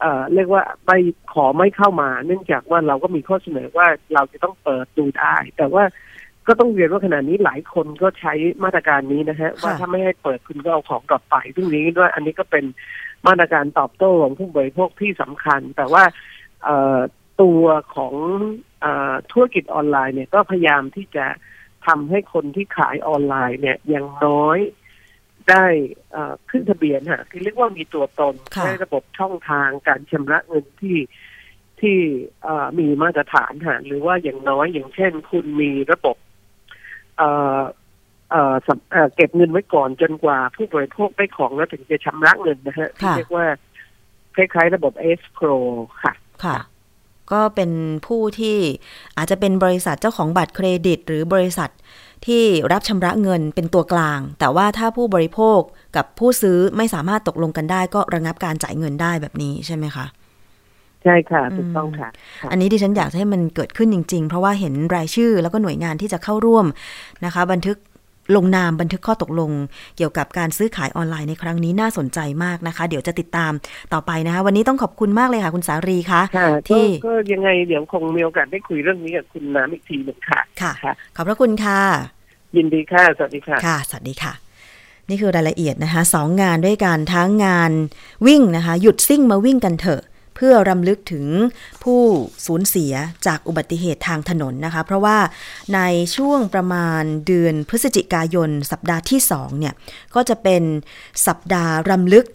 เอ่อเรียกว่าไม่ขอไม่เข้ามา เนื่องจากว่าเราก็มีข้อเสนอว่าเราจะต้องเปิดดูได้ แต่ว่า ก็ต้องเรียนว่าขณะนี้หลายคนก็ใช้มาตรการนี้นะฮะว่าถ้าไม่ให้เปิดคุณก็เอาของกลับไปซึ่งนี้ด้วยอันนี้ก็เป็นมาตรการตอบโต้ของผู้บริโภคที่สำคัญ แต่ว่าตัวของอธุรกิจออนไลน์เนี่ยก็พยายามที่จะทำให้คนที่ขายออนไลน์เนี่ยยังน้อยได้ขึ้นทะเบียนฮะคือเรียกว่ามีตัวตนได้ระบบช่องทางการชำระเงินที่ที่มีมาตรฐานฮะหรือว่าอย่างน้อยอย่างเช่น คุณมีระบบ เก็บเงินไว้ก่อนจนกว่าผู้บริโภคได้ของแล้วถึงจะชำระเงินนะฮะที่เรียกว่าคล้ายๆ ระบบเอสโครค่ะ ค่ะ ก็เป็นผู้ที่อาจจะเป็นบริษัทเจ้าของบัตรเครดิต หรือบริษัทที่รับชำระเงินเป็นตัวกลาง แต่ว่าถ้าผู้บริโภคกับผู้ซื้อไม่สามารถตกลงกันได้ ก็ระงับการจ่ายเงินได้แบบนี้ใช่ไหมคะ ใช่ค่ะถูกต้องค่ะ อันนี้ดิฉันอยากให้มันเกิดขึ้นจริง ๆ เพราะว่าเห็นรายชื่อแล้วก็หน่วยงานที่จะเข้าร่วมนะคะ บันทึกลงนามบันทึกข้อตกลง เกี่ยวกับการซื้อขายออนไลน์ในครั้งนี้น่าสนใจมากนะคะ เดี๋ยวจะติดตามต่อไปนะคะ วันนี้ต้องขอบคุณมากเลยค่ะ คุณสารีคะที่ก็ยังไงเดี๋ยวคงมีโอกาสได้คุยเรื่องนี้กับคุณน้ำอีกทีหนึ่งค่ะค่ะ ขอบพระคุณค่ะ ยินดีค่ะ สวัสดีค่ะค่ะ สวัสดีค่ะ นี่คือรายละเอียดนะคะสองงานด้วยกันทั้งงานวิ่งนะคะ หยุดซิ่งมาวิ่งกันเถอะ พื่อรำลึกถึงผู้สูญเสียจากอุบัติเหตุทางถนนนะคะ เพราะว่าในช่วงประมาณเดือนพฤศจิกายน สัปดาห์ที่2เนี่ยก็จะเป็นสัปดาห์รำลึก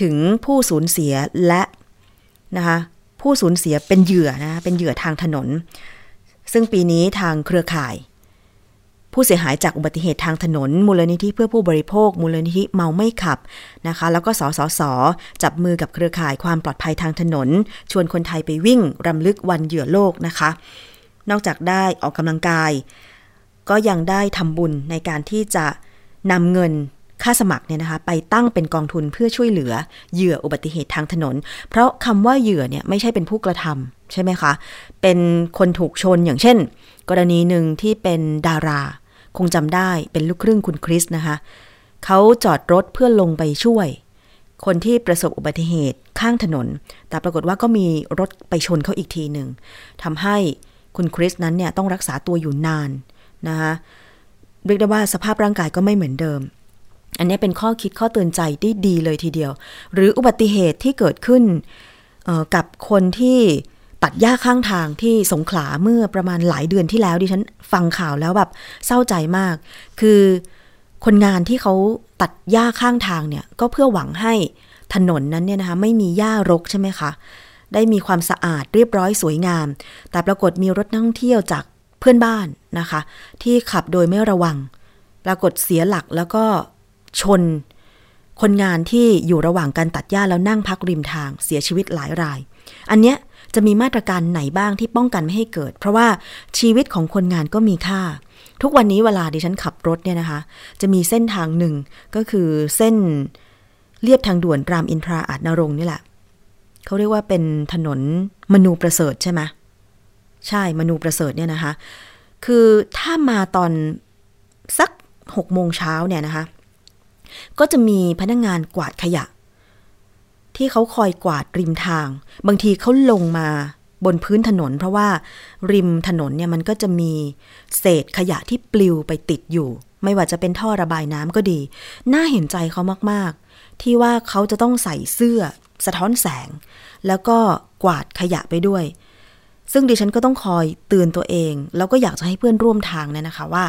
ถึงผู้สูญเสียและนะคะผู้สูญเสียเป็นเหยื่อนะเป็นเหยื่อทางถนน ซึ่งปีนี้ทางเครือข่าย ผู้เสียหายจากอุบัติเหตุทางถนน มูลนิธิเพื่อผู้บริโภค มูลนิธิเมาไม่ขับนะคะ แล้วก็สสส จับมือกับเครือข่ายความปลอดภัยทางถนน ชวนคนไทยไปวิ่งรำลึกวันเหยื่อโลกนะคะ นอกจากได้ออกกำลังกาย ก็ยังได้ทำบุญในการที่จะนำเงินค่าสมัครเนี่ยนะคะไปตั้งเป็นกองทุนเพื่อช่วยเหลือเหยื่ออุบัติเหตุทางถนน เพราะคำว่าเหยื่อเนี่ยไม่ใช่เป็นผู้กระทำใช่ไหมคะ เป็นคนถูกชนอย่างเช่น กรณีหนึ่งที่เป็นดารา คงจำได้เป็นลูกครึ่งคุณคริสนะคะเขาจอดรถเพื่อลงไปช่วย คนที่ประสบอุบัติเหตุข้างถนน แต่ปรากฏว่าก็มีรถไปชนเขาอีกทีหนึ่งทำให้คุณคริสนั้นเนี่ยต้องรักษาตัวอยู่นานนะคะเรียกได้ว่าสภาพร่างกายก็ไม่เหมือนเดิม อันนี้เป็นข้อคิดข้อเตือนใจได้ดีเลยทีเดียว หรืออุบัติเหตุที่เกิดขึ้นกับคนที่ ตัดหญ้าข้างทางที่สงขลาเมื่อประมาณหลายเดือนที่แล้วดิฉันฟังข่าวแล้วแบบเศร้าใจมาก คือคนงานที่เขาตัดหญ้าข้างทางเนี่ยก็เพื่อหวังให้ถนนนั้นเนี่ยนะคะไม่มีหญ้ารกใช่ไหมคะ ได้มีความสะอาดเรียบร้อยสวยงาม แต่ปรากฏมีรถนักท่องเที่ยวจากเพื่อนบ้านนะคะ ที่ขับโดยไม่ระวัง ปรากฏเสียหลักแล้วก็ชน คนงานที่อยู่ระหว่างการตัดหญ้าแล้วนั่งพักริมทางเสียชีวิตหลายราย อันเนี้ย จะมีมาตรการไหนบ้างที่ป้องกันไม่ให้เกิด เพราะว่าชีวิตของคนงานก็มีค่า ทุกวันนี้เวลาดิฉันขับรถเนี่ยนะคะ จะมีเส้นทางหนึ่งก็คือเส้นเลียบทางด่วนรามอินทราอาจนรงนี่แหละเขาเรียกว่าเป็นถนนมนูประเสริฐใช่ไหมใช่มนูประเสริฐเนี่ยนะคะ คือถ้ามาตอนสักหกโมงเช้าเนี่ยนะคะ ก็จะมีพนักงงานกวาดขยะ ที่เขาคอยกวาดริมทาง บางทีเขาลงมาบนพื้นถนน เพราะว่าริมถนนเนี่ยมันก็จะมีเศษขยะที่ปลิวไปติดอยู่ ไม่ว่าจะเป็นท่อระบายน้ำก็ดี น่าเห็นใจเขามากๆ ที่ว่าเขาจะต้องใส่เสื้อ สะท้อนแสง แล้วก็กวาดขยะไปด้วย ซึ่งดิฉันก็ต้องคอยเตือนตัวเอง แล้วก็อยากจะให้เพื่อนร่วมทางเนี่ยนะคะว่า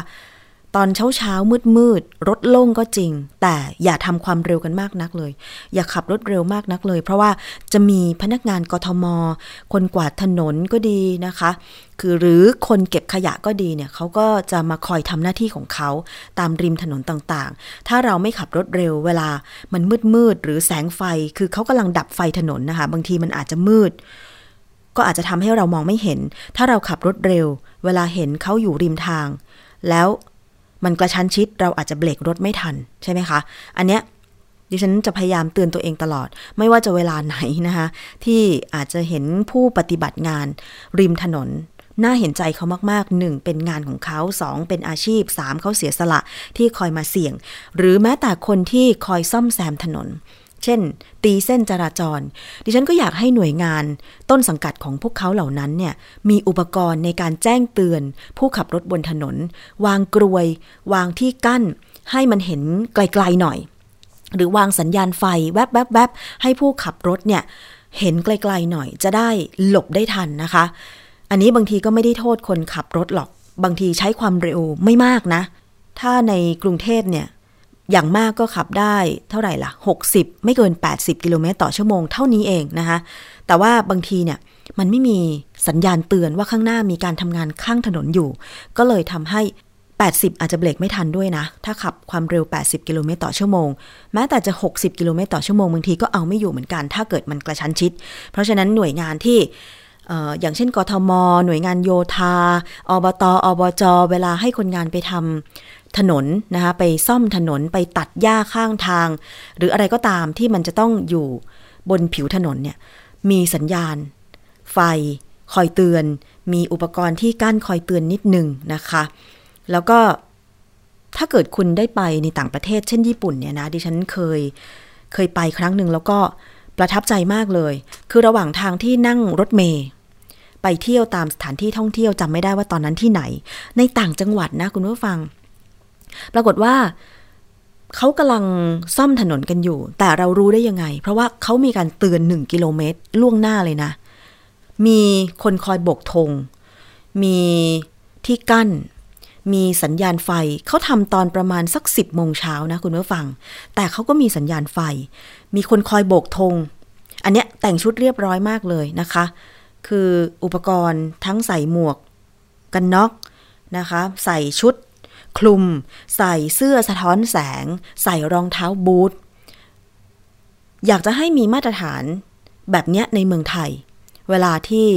ตอนเช้าเช้ามืดมืดรถโล่งก็จริง แต่อย่าทำความเร็วกันมากนักเลย อย่าขับรถเร็วมากนักเลย เพราะว่าจะมีพนักงานกทม คนกวาดถนนก็ดีนะคะ คือหรือคนเก็บขยะก็ดีเนี่ยเขาก็จะมาคอยทำหน้าที่ของเขาตามริมถนนต่างๆ ถ้าเราไม่ขับรถเร็วเวลามันมืดมืดหรือแสงไฟ คือเขากำลังดับไฟถนนนะคะ บางทีมันอาจจะมืด ก็อาจจะทำให้เรามองไม่เห็น ถ้าเราขับรถเร็ว เวลาเห็นเขาอยู่ริมทาง แล้ว มันกระชั้นชิดเราอาจจะเบรกรถไม่ทันใช่ไหมคะ อันเนี้ยดิฉันจะพยายามเตือนตัวเองตลอด ไม่ว่าจะเวลาไหนนะคะ ที่อาจจะเห็นผู้ปฏิบัติงานริมถนน น่าเห็นใจเขามากๆหนึ่งเป็นงานของเขาสองเป็นอาชีพสามเขาเสียสละที่คอยมาเสี่ยง หรือแม้แต่คนที่คอยซ่อมแซมถนน เช่น ตีเส้นจราจร ดิฉันก็อยากให้หน่วยงานต้นสังกัดของพวกเขาเหล่านั้นเนี่ยมีอุปกรณ์ในการแจ้งเตือน ผู้ขับรถบนถนน วางกรวย วางที่กั้น ให้มันเห็นไกลๆหน่อย หรือวางสัญญาณไฟแวบๆบให้ผู้ขับรถเนี่ยเห็นไกลๆหน่อย จะได้หลบได้ทันนะคะ อันนี้บางทีก็ไม่ได้โทษคนขับรถหรอก บางทีใช้ความเร็วไม่มากนะ ถ้าในกรุงเทพเนี่ย อย่างมากก็ขับได้เท่าไหร่ล่ะ 60 ไม่เกิน 80 กิโลเมตรต่อชั่วโมงเท่านี้เองนะคะ แต่ว่าบางทีเนี่ยมันไม่มีสัญญาณเตือนว่าข้างหน้ามีการทำงานข้างถนนอยู่ ก็เลยทำให้ 80 อาจจะเบรกไม่ทันด้วยนะ ถ้าขับความเร็ว 80 กิโลเมตรต่อชั่วโมง แม้แต่จะ 60 กิโลเมตรต่อชั่วโมงบางทีก็เอาไม่อยู่เหมือนกัน ถ้าเกิดมันกระชั้นชิด เพราะฉะนั้นหน่วยงานที่อย่างเช่น กทม หน่วยงานโยธา อบต อบจ เวลาให้คนงานไปทำ ถนนนะคะไปซ่อมถนนไปตัดหญ้าข้างทาง หรืออะไรก็ตามที่มันจะต้องอยู่บนผิวถนนเนี่ยมีสัญญาณ ไฟ คอยเตือน มีอุปกรณ์ที่กั้นคอยเตือนนิดหนึ่งนะคะ แล้วก็ถ้าเกิดคุณได้ไปในต่างประเทศเช่นญี่ปุ่นเนี่ยนะดิฉันเคยเคยไปครั้งหนึ่งแล้วก็ประทับใจมากเลย คือระหว่างทางที่นั่งรถเมย์ไปเที่ยวตามสถานที่ท่องเที่ยวจำไม่ได้ว่าตอนนั้นที่ไหน ในต่างจังหวัดนะคุณผู้ฟัง ปรากฏว่าเขากำลังซ่อมถนนกันอยู่ แต่เรารู้ได้ยังไง เพราะว่าเขามีการเตือนหนึ่งกิโลเมตรล่วงหน้าเลยนะ มีคนคอยโบกธง มีที่กั้น มีสัญญาณไฟ เขาทำตอนประมาณสักสิบโมงเช้านะคุณผู้ฟัง แต่เขาก็มีสัญญาณไฟ มีคนคอยโบกธง อันเนี้ยแต่งชุดเรียบร้อยมากเลยนะคะ คืออุปกรณ์ทั้งใส่หมวก กันน็อกนะคะ ใส่ชุด คลุม ใส่เสื้อสะท้อนแสง ใส่รองเท้าบูท อยากจะให้มีมาตรฐานแบบเนี้ยในเมืองไทย เวลาที่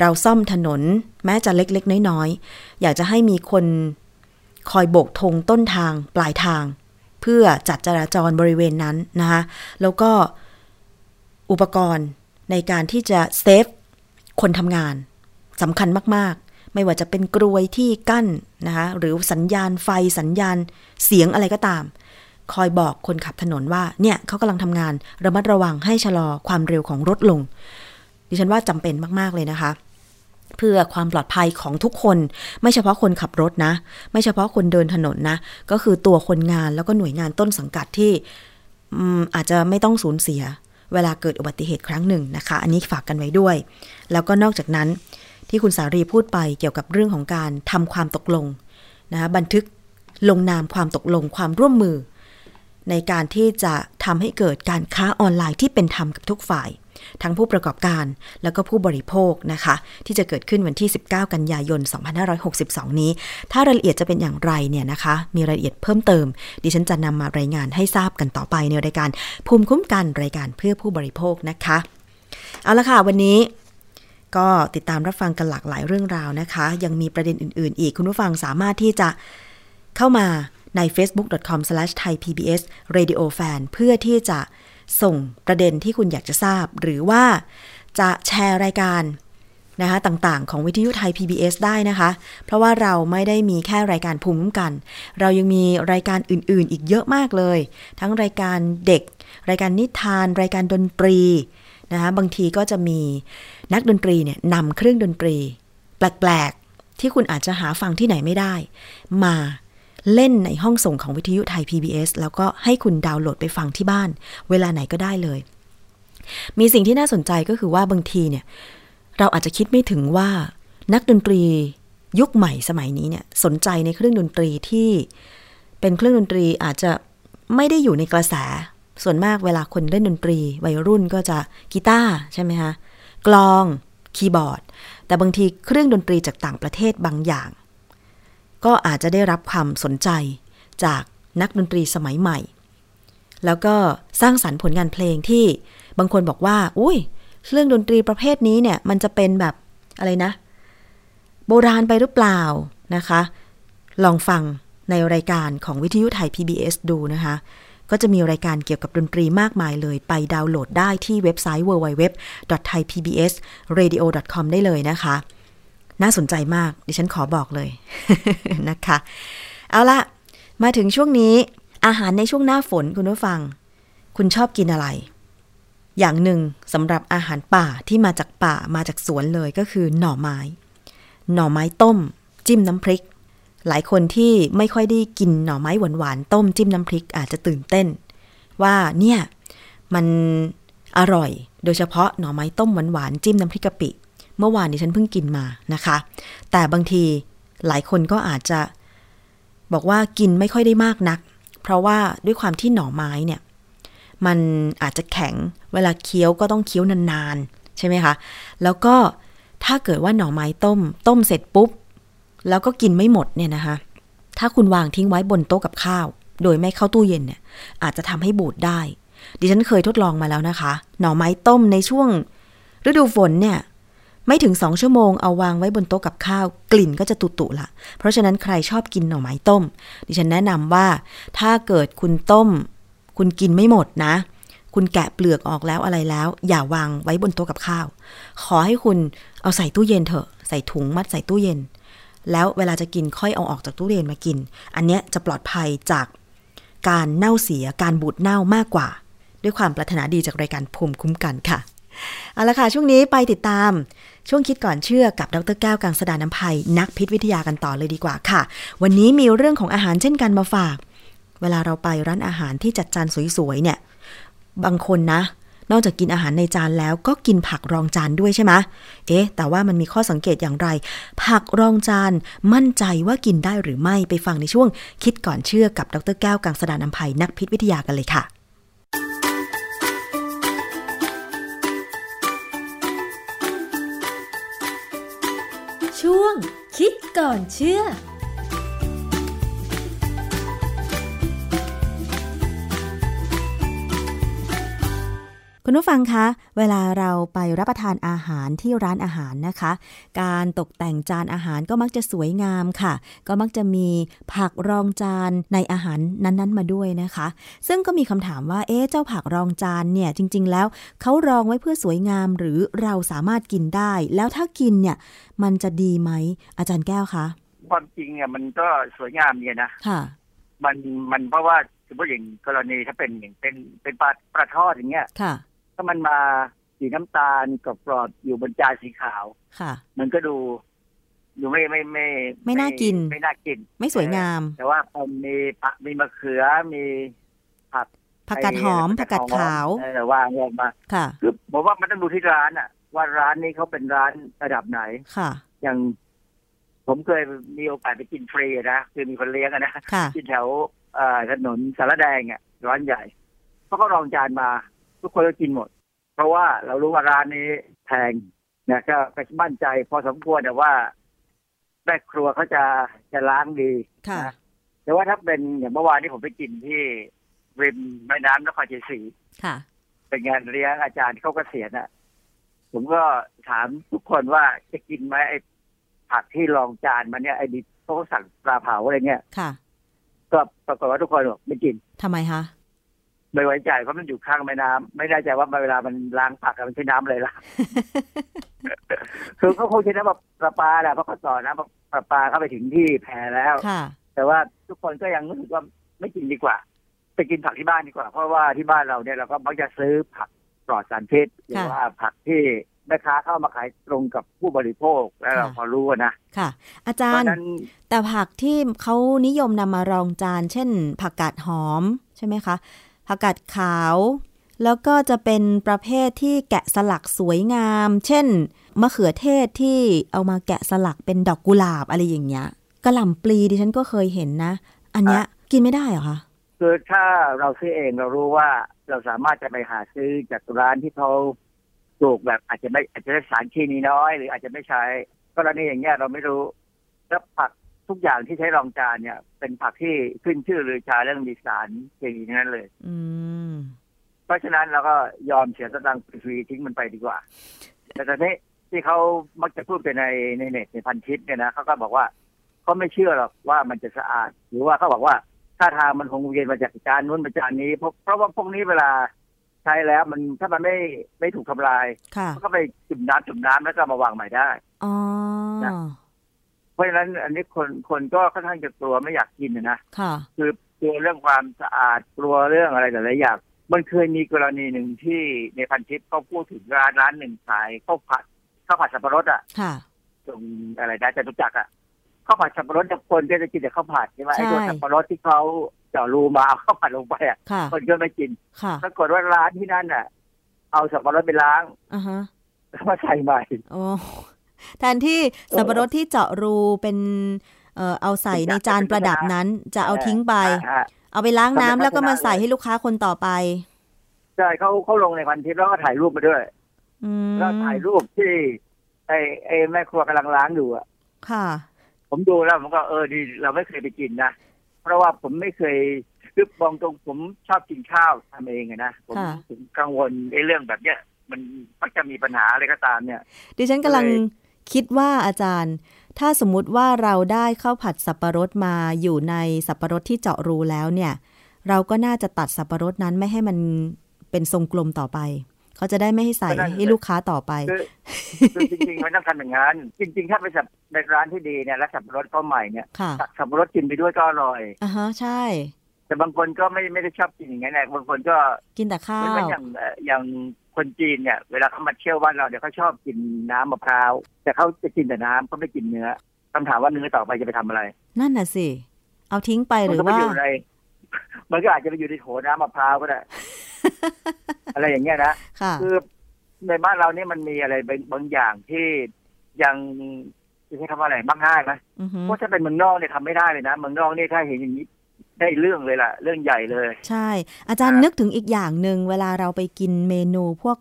เราซ่อมถนนแม้จะเล็กๆ น้อยๆ อยากจะให้มีคนคอยโบกธงต้นทางปลายทาง เพื่อจัดจราจรบริเวณนั้นนะคะแล้วก็อุปกรณ์ในการที่จะเซฟคนทำงานสำคัญมาก ไม่ว่าจะเป็นกรวยที่กั้นนะคะหรือสัญญาณไฟสัญญาณเสียงอะไรก็ตาม คอยบอกคนขับถนนว่าเนี่ยเขากำลังทำงานระมัดระวังให้ชะลอความเร็วของรถลง ดิฉันว่าจำเป็นมาก ๆ เลยนะคะเพื่อความปลอดภัยของทุกคน ไม่เฉพาะคนขับรถนะ ไม่เฉพาะคนเดินถนนนะ ก็คือตัวคนงานแล้วก็หน่วยงานต้นสังกัดที่อาจจะไม่ต้องสูญเสีย เวลาเกิดอุบัติเหตุครั้งหนึ่งนะคะ อันนี้ฝากกันไว้ด้วย แล้วก็นอกจากนั้น ที่คุณสารีพูดไปเกี่ยวกับเรื่องของการทำความตกลงนะคะบันทึกลงนามความตกลงความร่วมมือ ในการที่จะทำให้เกิดการค้าออนไลน์ที่เป็นธรรมกับทุกฝ่าย ทั้งผู้ประกอบการแล้วก็ผู้บริโภคนะคะ ที่จะเกิดขึ้นวันที่ 19 กันยายน 2562 นี้ ถ้ารายละเอียดจะเป็นอย่างไรเนี่ยนะคะ มีรายละเอียดเพิ่มเติม ดิฉันจะนำมารายงานให้ทราบกันต่อไปในรายการภูมิคุ้มกันรายการเพื่อผู้บริโภคนะคะ เอาละค่ะวันนี้ ก็ติดตามรับฟังกันหลากหลายเรื่องราวนะคะ ยังมีประเด็นอื่น ๆ อีกคุณผู้ฟังสามารถที่จะเข้ามาใน facebook.com/thaipbsradiofan เพื่อที่จะส่งประเด็นที่คุณอยากจะทราบ หรือว่าจะแชร์รายการนะคะต่างๆ ของวิทยุไทย PBS ได้นะคะ เพราะว่าเราไม่ได้มีแค่รายการภูมิคุ้มกัน เรายังมีรายการอื่นๆ อีกเยอะมากเลย ทั้งรายการเด็ก รายการนิทาน รายการดนตรี นะคะบางทีก็จะมีนักดนตรีเนี่ยนำเครื่องดนตรี แปลกๆ ที่คุณอาจจะหาฟังที่ไหนไม่ได้ มาเล่นในห้องส่งของวิทยุไทย PBS แล้วก็ให้คุณดาวน์โหลดไปฟังที่บ้าน เวลาไหนก็ได้เลย มีสิ่งที่น่าสนใจก็คือว่าบางทีเนี่ย เราอาจจะคิดไม่ถึงว่านักดนตรียุคใหม่สมัยนี้เนี่ยสนใจในเครื่องดนตรีที่เป็นเครื่องดนตรีอาจจะไม่ได้อยู่ในกระแส ส่วนมากเวลาคนเล่นดนตรี วัยรุ่นก็จะกีตาร์ใช่ไหมคะกลองคีย์บอร์ด แต่บางทีเครื่องดนตรีจากต่างประเทศบางอย่าง ก็อาจจะได้รับความสนใจจากนักดนตรีสมัยใหม่ แล้วก็สร้างสรรค์ผลงานเพลงที่บางคนบอกว่า อุ้ยเครื่องดนตรีประเภทนี้เนี่ยมันจะเป็นแบบอะไรนะ โบราณไปหรือเปล่านะคะ ลองฟังในรายการของวิทยุไทย PBS ดูนะคะ ก็จะมีรายการเกี่ยวกับดนตรีมากมายเลย ไปดาวน์โหลดได้ที่เว็บไซต์ www.thaipbsradio.com ได้เลยนะคะ น่าสนใจมาก ดิฉันขอบอกเลยนะคะ เอาละมาถึงช่วงนี้อาหารในช่วงหน้าฝนคุณผู้ฟัง คุณชอบกินอะไร อย่างหนึ่งสำหรับอาหารป่าที่มาจากป่ามาจากสวนเลยก็คือหน่อไม้ หน่อไม้ต้ม จิ้มน้ำพริก หลายคนที่ไม่ค่อยได้กินหน่อไม้หวานๆต้มจิ้มน้ำพริกอาจจะตื่นเต้น ว่าเนี่ยมันอร่อย โดยเฉพาะหน่อไม้ต้มหวานๆจิ้มน้ำพริกกะปิ เมื่อวานนี้ฉันเพิ่งกินมานะคะ แต่บางทีหลายคนก็อาจจะบอกว่ากินไม่ค่อยได้มากนัก เพราะว่าด้วยความที่หน่อไม้เนี่ย มันอาจจะแข็งเวลาเคี้ยวก็ต้องเคี้ยวนานๆใช่ไหมคะ แล้วก็ถ้าเกิดว่าหน่อไม้ต้ม ต้มเสร็จปุ๊บ แล้วก็กินไม่หมดเนี่ยนะคะ ถ้าคุณวางทิ้งไว้บนโต๊ะกับข้าว โดยไม่เข้าตู้เย็นเนี่ย อาจจะทำให้บูดได้ ดิฉันเคยทดลองมาแล้วนะคะ หน่อไม้ต้มในช่วง ฤดูฝนเนี่ย ไม่ถึงสองชั่วโมงเอาวางไว้บนโต๊ะกับข้าว กลิ่นก็จะตุตุละ เพราะฉะนั้นใครชอบกินหน่อไม้ต้ม ดิฉันแนะนำว่าถ้าเกิดคุณต้ม คุณกินไม่หมดนะ คุณแกะเปลือกออกแล้วอะไรแล้ว อย่าวางไว้บนโต๊ะกับข้าว ขอให้คุณเอาใส่ตู้เย็นเถอะใส่ถุงมัดใส่ตู้เย็น แล้วเวลาจะกินค่อยเอาออกจากตู้เย็นมากิน อันเนี้ยจะปลอดภัยจากการเน่าเสียการบูดเน่ามากกว่า ด้วยความปรารถนาดีจากรายการภูมิคุ้มกันค่ะเอาละค่ะ ช่วงนี้ไปติดตาม ช่วงคิดก่อนเชื่อกับดรแก้วกังสดานนภัยนักพิษวิทยากันต่อเลยดีกว่าค่ะ วันนี้มีเรื่องของอาหารเช่นกันมาฝาก เวลาเราไปร้านอาหารที่จัดจานสวยๆเนี่ย บางคนนะ นอกจากกินอาหารในจานแล้วก็กินผักรองจานด้วยใช่ไหมเอ๊ะ แต่ว่ามันมีข้อสังเกตอย่างไร ผักรองจานมั่นใจว่ากินได้หรือไม่ไปฟังในช่วง คิดก่อนเชื่อกับดรแก้วกังสดานนภัยนักพิษวิทยากันเลยค่ะช่วงคิดก่อนเชื่อ คุณผู้ฟังคะ เวลาเราไปรับประทานอาหารที่ร้านอาหารนะคะ การตกแต่งจานอาหารก็มักจะสวยงามค่ะ ก็มักจะมีผักรองจานในอาหารนั้นๆ มาด้วยนะคะ ซึ่งก็มีคำถามว่า เอ๊ะ เจ้าผักรองจานเนี่ย จริง ๆ แล้วเขารองไว้เพื่อสวยงามหรือเราสามารถกินได้ แล้วถ้ากินเนี่ย มันจะดีไหม อาจารย์แก้วคะ ความจริงเนี่ยมันก็สวยงามเนี่ยนะ ค่ะ มัน มันเพราะว่าสมมติอย่างกรณีถ้าเป็นอย่างเป็นเป็นปลาปลาทอดอย่างเงี้ย ค่ะ ถ้ามันมาสีน้ำตาลกรอบๆอยู่บนจานสีขาว ค่ะ มันก็ดูดูไม่ไม่ไม่ ไม่น่ากิน ไม่น่ากิน ไม่สวยงาม แต่ว่าพอมีผักมีมะเขือมีผักผักกาดหอมผักกาดขาวเออวางลงมาค่ะคือผมว่ามันต้องดูที่ร้านอะว่าร้านนี้เขาเป็นร้านระดับไหนค่ะ อย่างผมเคยมีโอกาสไปกินฟรีอะนะคือมีคนเลี้ยงอะนะค่ะที่แถวเอ่อถนนสารแดงอะร้านใหญ่เขาก็รองจานมา ทุกคนก็กินหมด เพราะว่าเรารู้ว่าร้านนี้แพงนะก็ไปมั่นใจพอสมควรแต่ว่าแม่ครัวเขาจะจะล้างดีค่ะนะแต่ว่าถ้าเป็นอย่างเมื่อวานนี้ผมไปกินที่ริมแม่น้ำนครชัยศรีค่ะ เป็นงานเลี้ยงอาจารย์เขาเกษียณอะ ผมก็ถามทุกคนว่าจะกินไหมไอ้ผักที่รองจานมาเนี่ยไอ้ดิเขาก็สั่งปลาเผาอะไรเงี้ยค่ะ ก็ปรากฏว่าทุกคนบอกไม่กินทำไมคะ ไม่ไว้ใจเพราะมันอยู่ข้างแม่น้ำไม่แน่ใจว่าเวลามันล้างผักอะมันใช้น้ำอะไรล่ะคือเขาคงใช้น้ำแบบประปาแหละเพราะเขาต่อน้ำประปาเข้าไปถึงที่แพแล้วค่ะแต่ว่าทุกคนก็ยังรู้สึกว่าไม่กินดีกว่า ไปกินผักที่บ้านดีกว่า เพราะว่าที่บ้านเราเนี่ยเราก็มักจะซื้อผักปลอดสารพิษหรือว่าผักที่แม่ค้าเข้ามาขายตรงกับผู้บริโภคแล้วเราค่ะพอรู้อะนะค่ะ อาเพจารราะย์ฉะนั้นแต่ผักที่เขานิยมนำมารองจาน เช่น ผักกาดหอมใช่ไหมคะ ผักกาดขาว แล้วก็จะเป็นประเภทที่แกะสลักสวยงาม เช่น มะเขือเทศที่เอามาแกะสลักเป็นดอกกุหลาบอะไรอย่างเงี้ยกระหล่ำปลีดิฉันก็เคยเห็นนะ อันเนี้ยกินไม่ได้เหรอคะคือถ้าเราซื้อเองเรารู้ว่าเราสามารถจะไปหาซื้อจากร้านที่เขาปลูกแบบอาจจะไม่อาจจะได้สารเคมีน้อย หรืออาจจะไม่ใช้กรณีอย่างเงี้ยเราไม่รู้แล้วผัก ทุกอย่างที่ใช้รองจานเนี่ย เป็นผักที่ขึ้นชื่อหรือชาเรื่องมีสารเคมีทั้งนั้นเลย อืมเพราะฉะนั้นเราก็ยอมเสียสตังค์ฟรีๆทิ้งมันไปดีกว่า แต่ตอนนี้ที่เขามักจะพูดไปในในเน็ตในพันทิปเนี่ยนะเขาก็บอกว่าเขาไม่เชื่อหรอกว่ามันจะสะอาด หรือว่าเขาบอกว่าถ้าทางมันคงเวียนมาจากจานนู้นมาจานนี้เพราะเพราะว่าพวกนี้เวลาใช้แล้วมันถ้ามันไม่ไม่ถูกทำลายค่ะมันก็ไปจุ่มน้ำจุ่มน้ำแล้วก็มาวางใหม่ได้อ๋อนะ เพราะฉะนั้นอันนี้คนคนก็ค่อนข้างจะกลัวไม่อยากกินนะค่ะ คือกลัวเรื่องความสะอาดกลัวเรื่องอะไรหลายๆอย่างมันเคยมีกรณีหนึ่งที่ในพันทิปเขาพูดถึงร้านร้านหนึ่งขายข้าวผัดข้าวผัดสับปะรดอะค่ะตรงอะไรนะจตุจักรอะข้าวผัดสับปะรดเนี่ยคนก็จะกินแต่ข้าวผัดใช่ไหมไอ้ตัวใช่สับปะรดที่เขาเจาะรูมาเอาข้าวผัดลงไปอะค่ะคนก็ไม่กินค่ะปรากฏว่าร้านที่นั่นอะ เอาสับปะรดไปล้างอ่าฮะแล้วมาใส่ใหม่โอ้ แทนที่สับปะรดที่เจาะรูเป็นเอ่อเอาใส่ในจานประดับนั้นจะเอาทิ้งไปอ่าเอาไปล้างน้ำทำเป็นแล้วก็มาภาชนะใส่ให้ลูกค้าคนต่อไปใช่เขาเขาลงในพันทิปแล้วก็ถ่ายรูปมาด้วยอืมแล้วถ่ายรูปที่ ไอ้ไอ้แม่ครัวกำลังล้างอยู่อะ ค่ะ ผมดูแล้วผมก็เออดีเราไม่เคยไปกินนะเพราะว่าผมไม่เคยคือบอกตรงผมชอบกินข้าวทำเองอะนะผมค่ะถึงกังวลไอ้เรื่องแบบเนี้ยมันมักจะมีปัญหาอะไรก็ตามเนี่ย ดิฉันกำลังเลย คิดว่าอาจารย์ ถ้าสมมุติว่าเราได้ข้าวผัดสับปะรดมาอยู่ในสับปะรดที่เจาะรูแล้วเนี่ย เราก็น่าจะตัดสับปะรดนั้นไม่ให้มันเป็นทรงกลมต่อไป เขาจะได้ไม่ให้ใส่ให้ลูกค้าต่อไปคือคือจริงๆมันต้องทำอย่างนั้นจริง ๆ ถ้าไปสับในร้านที่ดีเนี่ยแล้วสับปะรดเขาใหม่เนี่ยค่ะสับปะรดกินไปด้วยก็อร่อยอ่าฮะใช่แต่บางคนก็ไม่ไม่ได้ชอบกินอย่างนั้นแหละบางคนก็กินแต่ข้าเหมือนวกับอย่างเอ่ออย่าง คนจีนเนี่ยเวลาเขามาเที่ยวบ้านเราเนี่ยเขาชอบกินน้ำมะพร้าว แต่เขาจะกินแต่น้ำเขาไม่กินเนื้อคำถามว่าเนื้อต่อไปจะไปทำอะไร นั่นน่ะสิ เอาทิ้งไปหมัรือก็ไปว่าอยู่ในมันก็อาจจะไปอยู่ในโถน้ำมะพร้าวก็ได้ อะไรอย่างเงี้ยนะค่ะคือในบ้านเราเนี่ยมันมีอะไรบางบางอย่างที่ยังจะใช้คำว่าอะไรมักง่ายไหมอือฮึเพราะถ้าเป็นเมืองนอกเนี่ยทำไม่ได้เลยนะเมืองนอกเนี่ยถ้าเห็นอย่างนี้ ได้เรื่องเลยล่ะ เรื่องใหญ่เลย ใช่ อาจารย์อ่านึนึกถึงอีกอย่างหนึ่งเวลาเราไปกินเมนูพวก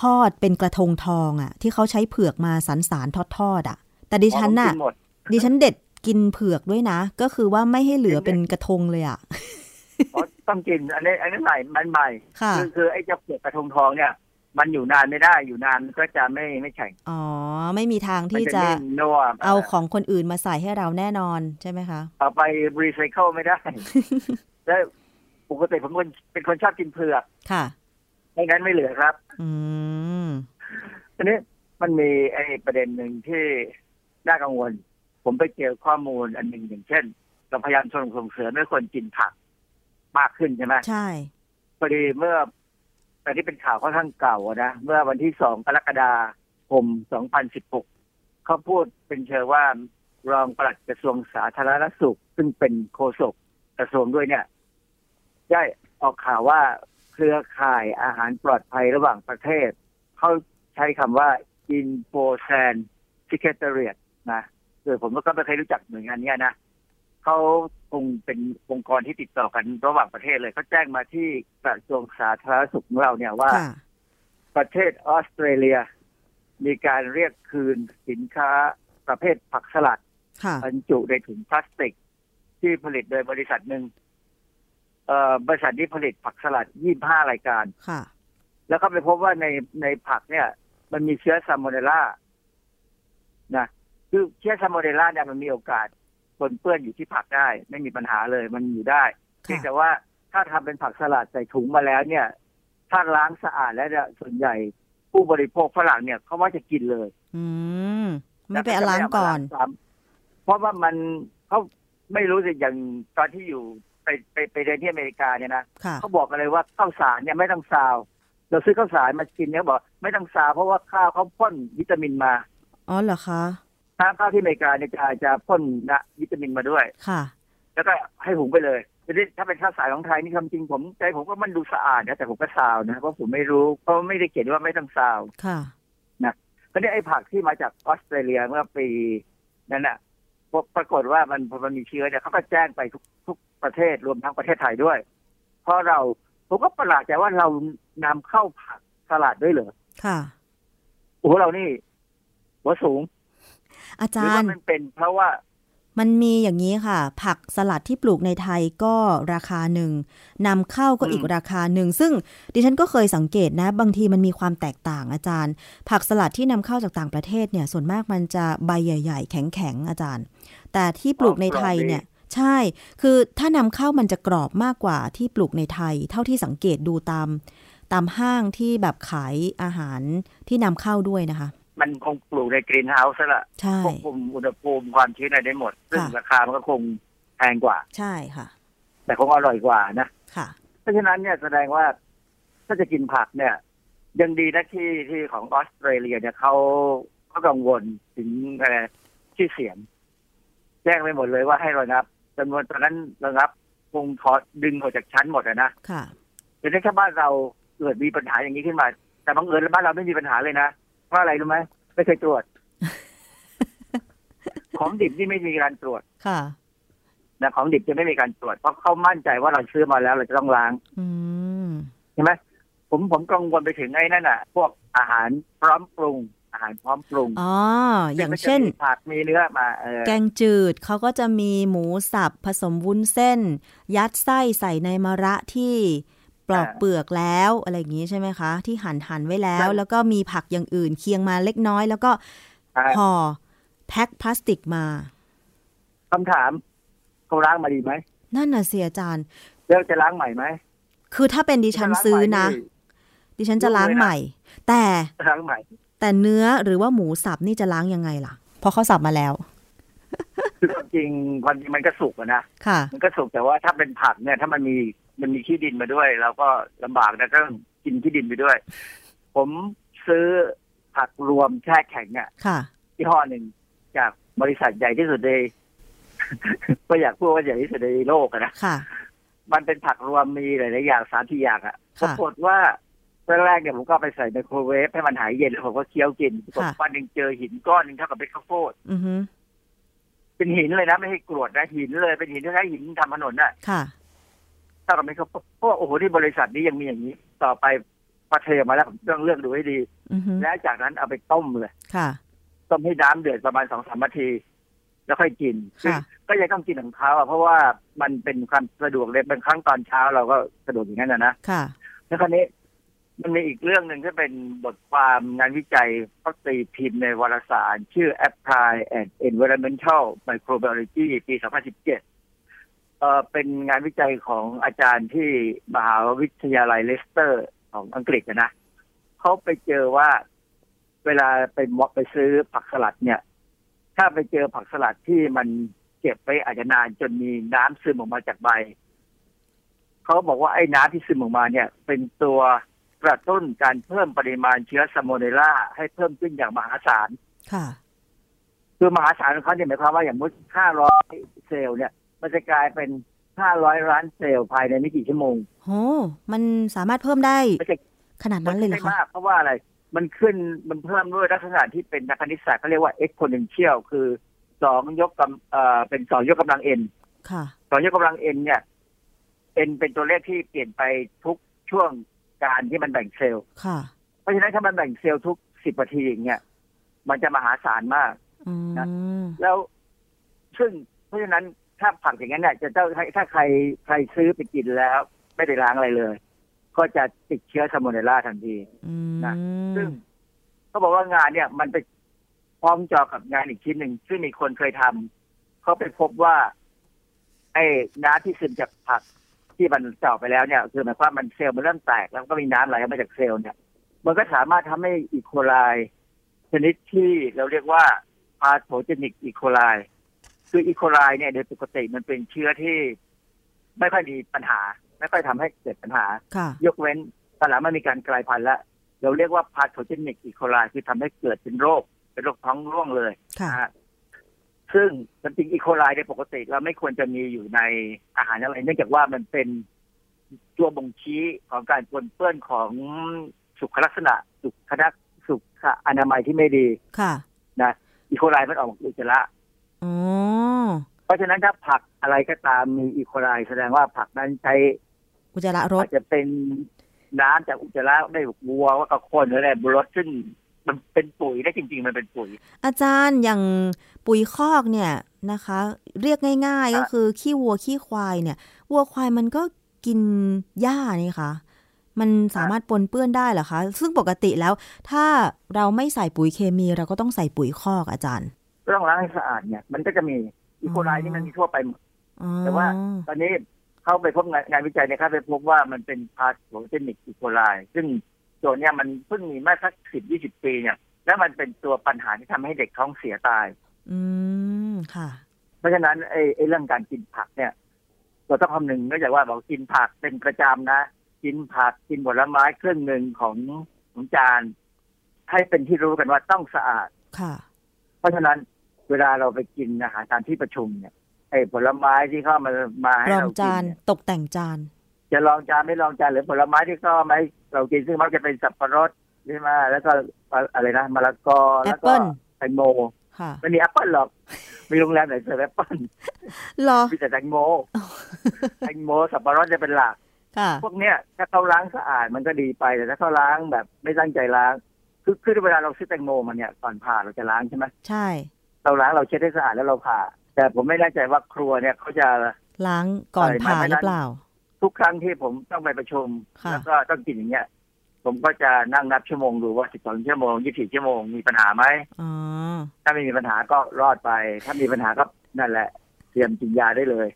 ทอดเป็นกระทงทองอะ่ะ ที่เขาใช้เผือกมาสันสารทอดทอดๆอะ แต่ดิฉันน่ะอ๋อผมกิหมดดิฉันเด็ดกินเผือกด้วยนะ ก็คือว่าไม่ให้เหลือเป็นกระทงเลยอะอ๋อต้องกินอันนี้อันนี้ใหม่มันใหม่ค่ะคือคือไอ้เจ้าเปลือกกระทงทองเนี่ย มันอยู่นานไม่ได้อยู่นานมันก็จะไม่ไม่แข็งอ๋อ ไม่มีทางมันที่จะจะนิ่มนัวเอาของคนอื่นมาใส่ให้เราแน่นอนใช่ไหมคะ เอาไปรีไซเคิลไม่ได้แล้วปกติผมเป็นคนเป็นคนชอบกินเผือกค่ะไม่งั้นไม่เหลือครับ อืมทีนี้มันมีไอ้ประเด็นหนึ่งที่น่ากังวล ผมไปเจอข้อมูลอันหนึ่งอย่างเช่นเราพยายามส่งส่งเสริมให้คนกินผักมากขึ้นใช่ไหมใช่พอดีเมื่อ แต่ที่เป็นข่าวค่อนข้างเก่านะ เมื่อวันที่สองกรกฎาคม2016เขาพูดเป็นเชิงว่ารองปลัดกระทรวงสาธารณสุข ซึ่งเป็นโฆษกกระทรวงด้วยเนี่ย ได้ออกข่าวว่าเครือข่ายอาหารปลอดภัยระหว่างประเทศ เขาใช้คำว่า i n f o s a n Secretariat นะคือผมก็ไม่เคยรู้จักหน่วยงานนี้นะ เขาคงเป็นองค์กรที่ติดต่อกันระหว่างประเทศเลยเขาแจ้งมาที่กระทรวงสาธารณสุขของเราเนี่ยว่าค่ะประเทศออสเตรเลีย มีการเรียกคืนสินค้าประเภทผักสลัดค่ะบรรจุในถุงพลาสติก ที่ผลิตโดยบริษัทหนึ่งเอ่อบริษัทที่ผลิตผักสลัด 25 รายการค่ะแล้วก็ไปพบว่าในในผักเนี่ย มันมีเชื้อซาโมเนลล่านะคือเชื้อซาโมเนลล่าเนี่ยมันมีโอกาส ปนเปื้อนอยู่ที่ผักได้ ไม่มีปัญหาเลยมันอยู่ได้เพียงค่ะแต่ว่าถ้าทำเป็นผักสลัดใส่ถุงมาแล้วเนี่ย ถ้าล้างสะอาดแล้วเนี่ยส่วนใหญ่ผู้บริโภคฝรั่งเนี่ยเขาว่าจะกินเลย อืมไม่ไปเอาล้างก่อนแล้วจะไม่เามาล้างซ้ำเพราะว่ามันเขาไม่รู้สิอย่างตอนที่อยู่ไปไปไปเรียนที่อเมริกาเนี่ยนะค่ะเขาบอกกันเลยว่าข้าวสารเนี่ยไม่ต้องซาว เราซื้อข้าวสารมากินเนี่ยบอก ไม่ต้องซาวเพราะว่าข้าวเขาพ่นวิตามินมา อ๋อเหรอคะ ถ้าข้าวที่อเมริกาเนี่ยจะจะพ่นนะวิตามินมาด้วยค่ะ แล้วก็ให้หุงไปเลยทีนี้ถ้าเป็นข้าวสารของไทยนี่คำจริงผมใจผมก็มันดูสะอาดนะแต่ผมก็ซาวนะเพราะผมไม่รู้เพราะไม่ได้เขียนว่าไม่ต้องซาวค่ะก็เนี่ยไอ้ผักที่มาจากออสเตรเลียเมื่อปีนั้นน่ะพบปรากฏว่ามันพอมันมีเชื้อเนี่ยเขาก็แจ้งไปทุกทุกประเทศรวมทั้งประเทศไทยด้วย เพราะเราผมก็ประหลาดใจว่าเรานำเข้าผักสลัดด้วยเหรอค่ะโอ้โหเรานี่หัวสูง อาหรือจารว่าย์มันเป็นเพราะว่ามันมีอย่างนี้ค่ะ ผักสลัดที่ปลูกในไทยก็ราคาหนึ่งนำเข้าก็อีกอืมราคาหนึ่ง ซึ่งดิฉันก็เคยสังเกตนะ บางทีมันมีความแตกต่างอาจารย์ ผักสลัดที่นำเข้าจากต่างประเทศเนี่ย ส่วนมากมันจะใบใหญ่ ๆ แข็งๆอาจารย์ แต่ที่ปลูกในไทยเนี่ย ใช่ คือถ้านำเข้ามันจะกรอบมากกว่าที่ปลูกในไทย เท่าที่สังเกตดูตาม ตามห้างที่แบบขายอาหารที่นำเข้าด้วยนะคะ มันคงปลูกในกรีนเฮาส์ซะละใช่ควบคุมอุณหภูมิความชื้นอะไรได้หมด ซึ่งค่ะราคามันก็คงแพงกว่า ใช่ค่ะ แต่คงอร่อยกว่านะค่ะ เพราะฉะนั้นเนี่ยแสดงว่าถ้าจะกินผักเนี่ย ยังดีนะที่ที่ของออสเตรเลียเนี่ยเขาเขากังวลถึงอะไรชื่อเสียง แจ้งไปหมดเลยว่าให้ระงับจำนวนตอนนั้นระงับคงถอดดึงออกจากชั้นหมดอะนะค่ะแต่ถ้าบ้านเราเกิดมีปัญหาอย่างนี้ขึ้นมา แต่บังเอิญแล้วบ้านเราไม่มีปัญหาเลยนะ เพราะอะไรรู้ไหมไม่เคยตรวจ ของดิบที่ไม่มีการตรวจค่ะนะของดิบจะไม่มีการตรวจ เพราะเขามั่นใจว่าเราซื้อมาแล้วเราจะต้องล้างอืมใช่ไหมผมผมกังวลไปถึงไอ้นั่นน่ะ พวกอาหารพร้อมปรุง อาหารพร้อมปรุงอ๋ออย่างเช่นซึ่งก็จะมีผักมีเนื้อมาเออแกงจืดเขาก็จะมีหมูสับผสมวุ้นเส้น ยัดไส้ใส่ในมะระที่ ปลอกเปลือกแล้วอะไรอย่างนี้ใช่ไหมคะ ที่หั่นหั่นไว้แล้ว แล้วก็มีผักอย่างอื่นเคียงมาเล็กน้อย แล้วก็อ่าห่อแพ็คพลาสติกมาคำถามเขาล้างมาดีไหมนั่นน่ะเสียอาจารย์แล้วจะล้างใหม่ไหมคือถ้าเป็นดิฉันซื้อนะ ดิฉันจะล้างใหม่ แต่ล้างใหม่ แต่เนื้อหรือว่าหมูสับนี่จะล้างยังไงล่ะเพราะเขาสับมาแล้วคือความจริงความจริงมันก็สุกอะนะค่ะ มันก็สุกแต่ว่าถ้าเป็นผักเนี่ย ถ้ามันมี มันมีขี้ดินมาด้วย เราก็ลำบากนะก็กินขี้ดินไปด้วย ผมซื้อผักรวมแช่แข็งอะค่ะยี่ห้อหนึ่งจากบริษัทใหญ่ที่สุดในก็อยากพูดว่าใหญ่ที่สุดในโลกอะนะค่ะมันเป็นผักรวมมีหลายๆอย่างสามสี่อย่างอะปค่ะรากฏว่าตอนแรกเนี่ยผมก็เอาไปใส่ไมโครเวฟให้มันหายเย็นแล้วผมก็เคี้ยวกินปรากฏค่ะวันหนึ่งเจอหินก้อนหนึ่งเท่ากับเป็นข้าวโพดอือฮึเป็นหินเลยนะ ไม่ใช่กรวดนะหินเลยเป็นหินที่ใช้หินทำถนนน่ะ ค่ะเท่ากับเป็นข้าวโพดเพราะว่าโอ้โหที่บริษัทนี้ยังมีอย่างนี้ ต่อไปพอเทมาแล้วผมต้องเลือกดูให้ดีอือฮึและจากนั้นเอาไปต้มเลยค่ะต้มให้น้ำเดือดประมาณสองสามนาที แล้วค่อยกินค่ะก็ยังต้องกินของเขาอะเพราะว่ามันเป็นความสะดวกเลยบางครั้งตอนเช้าเราก็สะดวกอย่างนั้นนะนะค่ะแล้วคราวนี้มันมีอีกเรื่องหนึ่งที่เป็นบทความงานวิจัยเขาตีพิมพ์ในวารสาร ชื่อ Apply and Environmental Microbiology ปี 2017 เอ่อเป็นงานวิจัยของอาจารย์ที่มหาวิทยาลัยเลสเตอร์ของอังกฤษนะเขาไปเจอว่าเวลาไปมอกไปซื้อผักสลัดเนี่ย ถ้าไปเจอผักสลัดที่มันเก็บไว้อาจจะนานจนมีน้ำซึมออกมาจากใบเขาบอกว่าไอ้น้ำที่ซึมออกมาเนี่ย เป็นตัวกระตุ้นการเพิ่มปริมาณเชื้อซาโมเนลลาให้เพิ่มขึ้นอย่างมหาศาลค่ะ คือมหาศาลของเขาเนี่ยหมายความว่าอย่างมุด500เซลล์เนี่ย มันจะกลายเป็น 500 ล้านเซลล์ภายในไม่กี่ชั่วโมงโหมันสามารถเพิ่มได้ไม่ใช่ขนาดนั้นเลยเหรอไม่คะมากเพราะว่าอะไร มันขึ้นมันเพิ่มด้วยลักษณะที่เป็นนักคณิตศาสตร์เขาเรียกว่า exponential คือสองยกกำเอ่อเป็นสองยกกำลัง n ค่ะสองยกกำลัง n เนี่ย n เป็นตัวเลขที่เปลี่ยนไปทุกช่วงการที่มันแบ่งเซลล์ค่ะเพราะฉะนั้นถ้ามันแบ่งเซลล์ทุกสิบนาทีอย่างเงี้ยมันจะมหาศาลมากอืมแล้วซึ่งเพราะฉะนั้น ถ้าผักอย่างนั้นเนี่ยจะต้องให้ถ้าใครใครซื้อไปกินแล้ว ไม่ได้ล้างอะไรเลย ก็จะติดเชื้อซาโมเนลลาทันทีอืมนะซึ่งเขาบอกว่างานเนี่ยมันไปพ้องจอกับงานอีกชิ้นหนึ่งซึ่งมีคนเคยทำเขาไปพบว่า ไอ้น้ำที่ซึมจากผักที่มันเจาะไปแล้วเนี่ย คือหมายความว่ามันเซลล์มันเริ่มแตกแล้วก็มีน้ำไหลออกมาจากเซลล์เนี่ย มันก็สามารถทำให้อีโคไลชนิดที่เราเรียกว่าพาโ o เจนิกอีโคไล คืออีโคไลเนี่ยโดยปกติมันเป็นเชื้อที่ไม่ค่อยมีปัญหา ไม่ค่อยทำให้เกิดปัญหาค่ะยกเว้นตอนหลังมันมีการกลายพันธุ์แล้วเราเรียกว่าพาโ o เจนิกอีโคไลคือทำให้เกิดเป็นโรค เป็นโรคท้องร่วงเลยค่ะนะฮะซึ่งจริงๆอีโคไลในยปกติเราไม่ควรจะมีอยู่ในอาหารอะไร เนื่องจากว่ามันเป็นตัวบ่งชี้ของการปนเปื้อนของสุขลักษณะ สุขลักสุขอนามัยที่ไม่ดีค่ะนะอีโคไลมันออกมาอุจจาระอ๋อ เพราะฉะนั้นถ้าผักอะไรก็ตามมีอีโคไลแสดงว่าผักนั้นใช้ อุจจาระรอาถจจะเป็นน้ำจากอุจจาระได้วัวว่ากับคนหรืออะไรบนรถซึ่งมันเป็นปุ๋ยได้จริง ๆ มันเป็นปุ๋ย อาจารย์อย่างปุ๋ยคอกเนี่ยนะคะ เรียกง่ายๆครัก็บคือขี้วัวขี้ควายเนี่ย วัวควายมันก็กินหญ้านี่คะมันสามารถปนเปื้อนได้เหรอคะ ซึ่งปกติแล้ว ถ้าเราไม่ใส่ปุ๋ยเคมีเราก็ต้องใส่ปุ๋ยคอกอาจารย์ก็ ต้องล้างให้สะอาดเนี่ย มันก็จะมีอีโคไลนี่มันมีทั่วไปหมดอ๋อแต่ว่าตอนนี้เข้าไปพบงานงานวิจัยเนี่ยครับไปพบว่ามันเป็นพาโ o เจนิกอีโคไลซึ่งตัวเนี้ยมันเพิ่งมีมาสักสิบยี่สิบปีเนี่ย แล้วมันเป็นตัวปัญหาที่ทำให้เด็กท้องเสียตาย อืมค่ะ เพราะฉะนั้นไอ้ไอ้เรื่องการกินผักเนี่ยเราต้องคำนึงเนื่องจากว่าบอกกินผักเป็นประจำนะ กินผักกินผลไม้เครื่องหนึ่งของของจานให้เป็นที่รู้กันว่าต้องสะอาดค่ะ เพราะฉะนั้น เวลาเราไปกินอาหารตามที่ประชุมเนี่ยไอ้ผลไม้ที่เข้ามามาให้เรากินรองจานเนี่ยยตกแต่งจาน จะรองจานไม่รองจานหรือผลไม้ที่เข้ามาให้เรากินซึ่งมักจะเป็นสับปะรดใช่ไหมแล้วก็อะไรนะมะละกอแล้วก็แอปเปิ้ลแตงโมค่ะไม่มีแอปเปิ้ลหรอกมีโรงแรมไหนเสิร์ฟแอปเปิ้ลหรอมีแต่แตงโมแตงโมสับปะรดจะเป็นหลักค่ะพวกเนี้ยถ้าเขาล้างสะอาดมันก็ดีไปแต่ถ้าเขาล้างแบบไม่ตั้งใจล้าง คือคือเวลาเราซื้อแตงโมมาเนี่ยก่อนผ่าเราจะล้างใช่ไหมใช่ เราล้างเราเช็ดให้สะอาดแล้วเราผ่า แต่ผมไม่แน่ใจว่าครัวเนี่ยเขาจะล้างก่อนอะไรผ่าไม่หรือเปล่า ทุกครั้งที่ผมต้องไปประชุมค่ะแล้วก็ต้องกินอย่างเงี้ยผมก็จะนั่งนับชั่วโมงดูว่า12ชั่วโมง24ชั่วโมงมีปัญหาไหมอ๋อถ้าไม่มีปัญหาก็รอดไป ถ้ามีปัญหาก็นั่นแหละ เตรียมกินยาได้เลย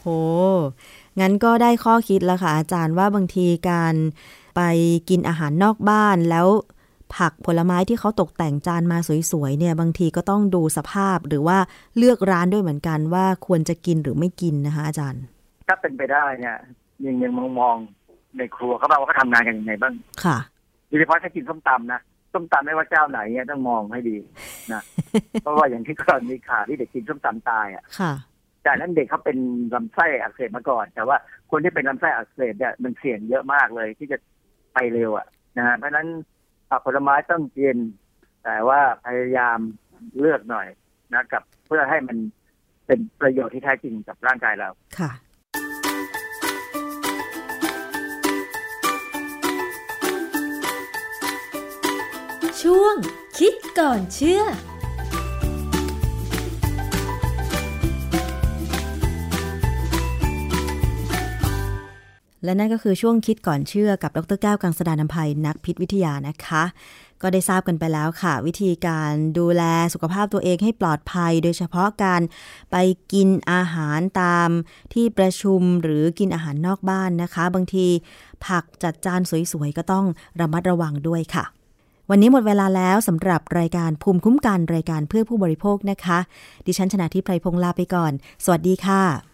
โหงั้นก็ได้ข้อคิดแล้วค่ะอาจารย์ว่าบางทีการไปกินอาหารนอกบ้านแล้ว ผักผลไม้ที่เขาตกแต่งจานมาสวยๆเนี่ยบางทีก็ต้องดูสภาพหรือว่าเลือกร้านด้วยเหมือนกันว่าควรจะกินหรือไม่กินนะคะอาจารย์ ถ้าเป็นไปได้เนี่ยยังยังมองมองๆในครัวเขาบ้างว่าเขาทำงานกันยังไงบ้างค่ะโดยเฉพาะถ้ากินส้มตำนะส้มตำไม่ว่าเจ้าไหนเนี่ยต้องมองให้ดีนะเพราะว่าอย่างที่กรณีข่าวที่เด็กกินส้มตำตายอะค่ะแต่นั้นเด็กเขาเป็นลำไส้อักเสบมาก่อน แต่ว่าคนที่เป็นลำไส้อักเสบเนี่ยมันเสี่ยงเยอะมากเลยที่จะไปเร็วอะนะฮะเพราะฉะนั้น ผักผลไม้ต้องกิน แต่ว่าพยายามเลือกหน่อยนะกับ เพื่อให้มันเป็นประโยชน์ที่แท้จริงกับร่างกายเราค่ะช่วงคิดก่อนเชื่อ และนั่นก็คือช่วงคิดก่อนเชื่อกับดรแก้วกังสดานนภัยนักพิษวิทยานะคะ ก็ได้ทราบกันไปแล้วค่ะ วิธีการดูแลสุขภาพตัวเองให้ปลอดภัย โดยเฉพาะการไปกินอาหารตามที่ประชุมหรือกินอาหารนอกบ้านนะคะ บางทีผักจัดจานสวยๆ ก็ต้องระมัดระวังด้วยค่ะ วันนี้หมดเวลาแล้วสำหรับรายการภูมิคุ้มกันรายการเพื่อผู้บริโภคนะคะ ดิฉันชนะทิพไพรพงษ์ลาไปก่อน สวัสดีค่ะ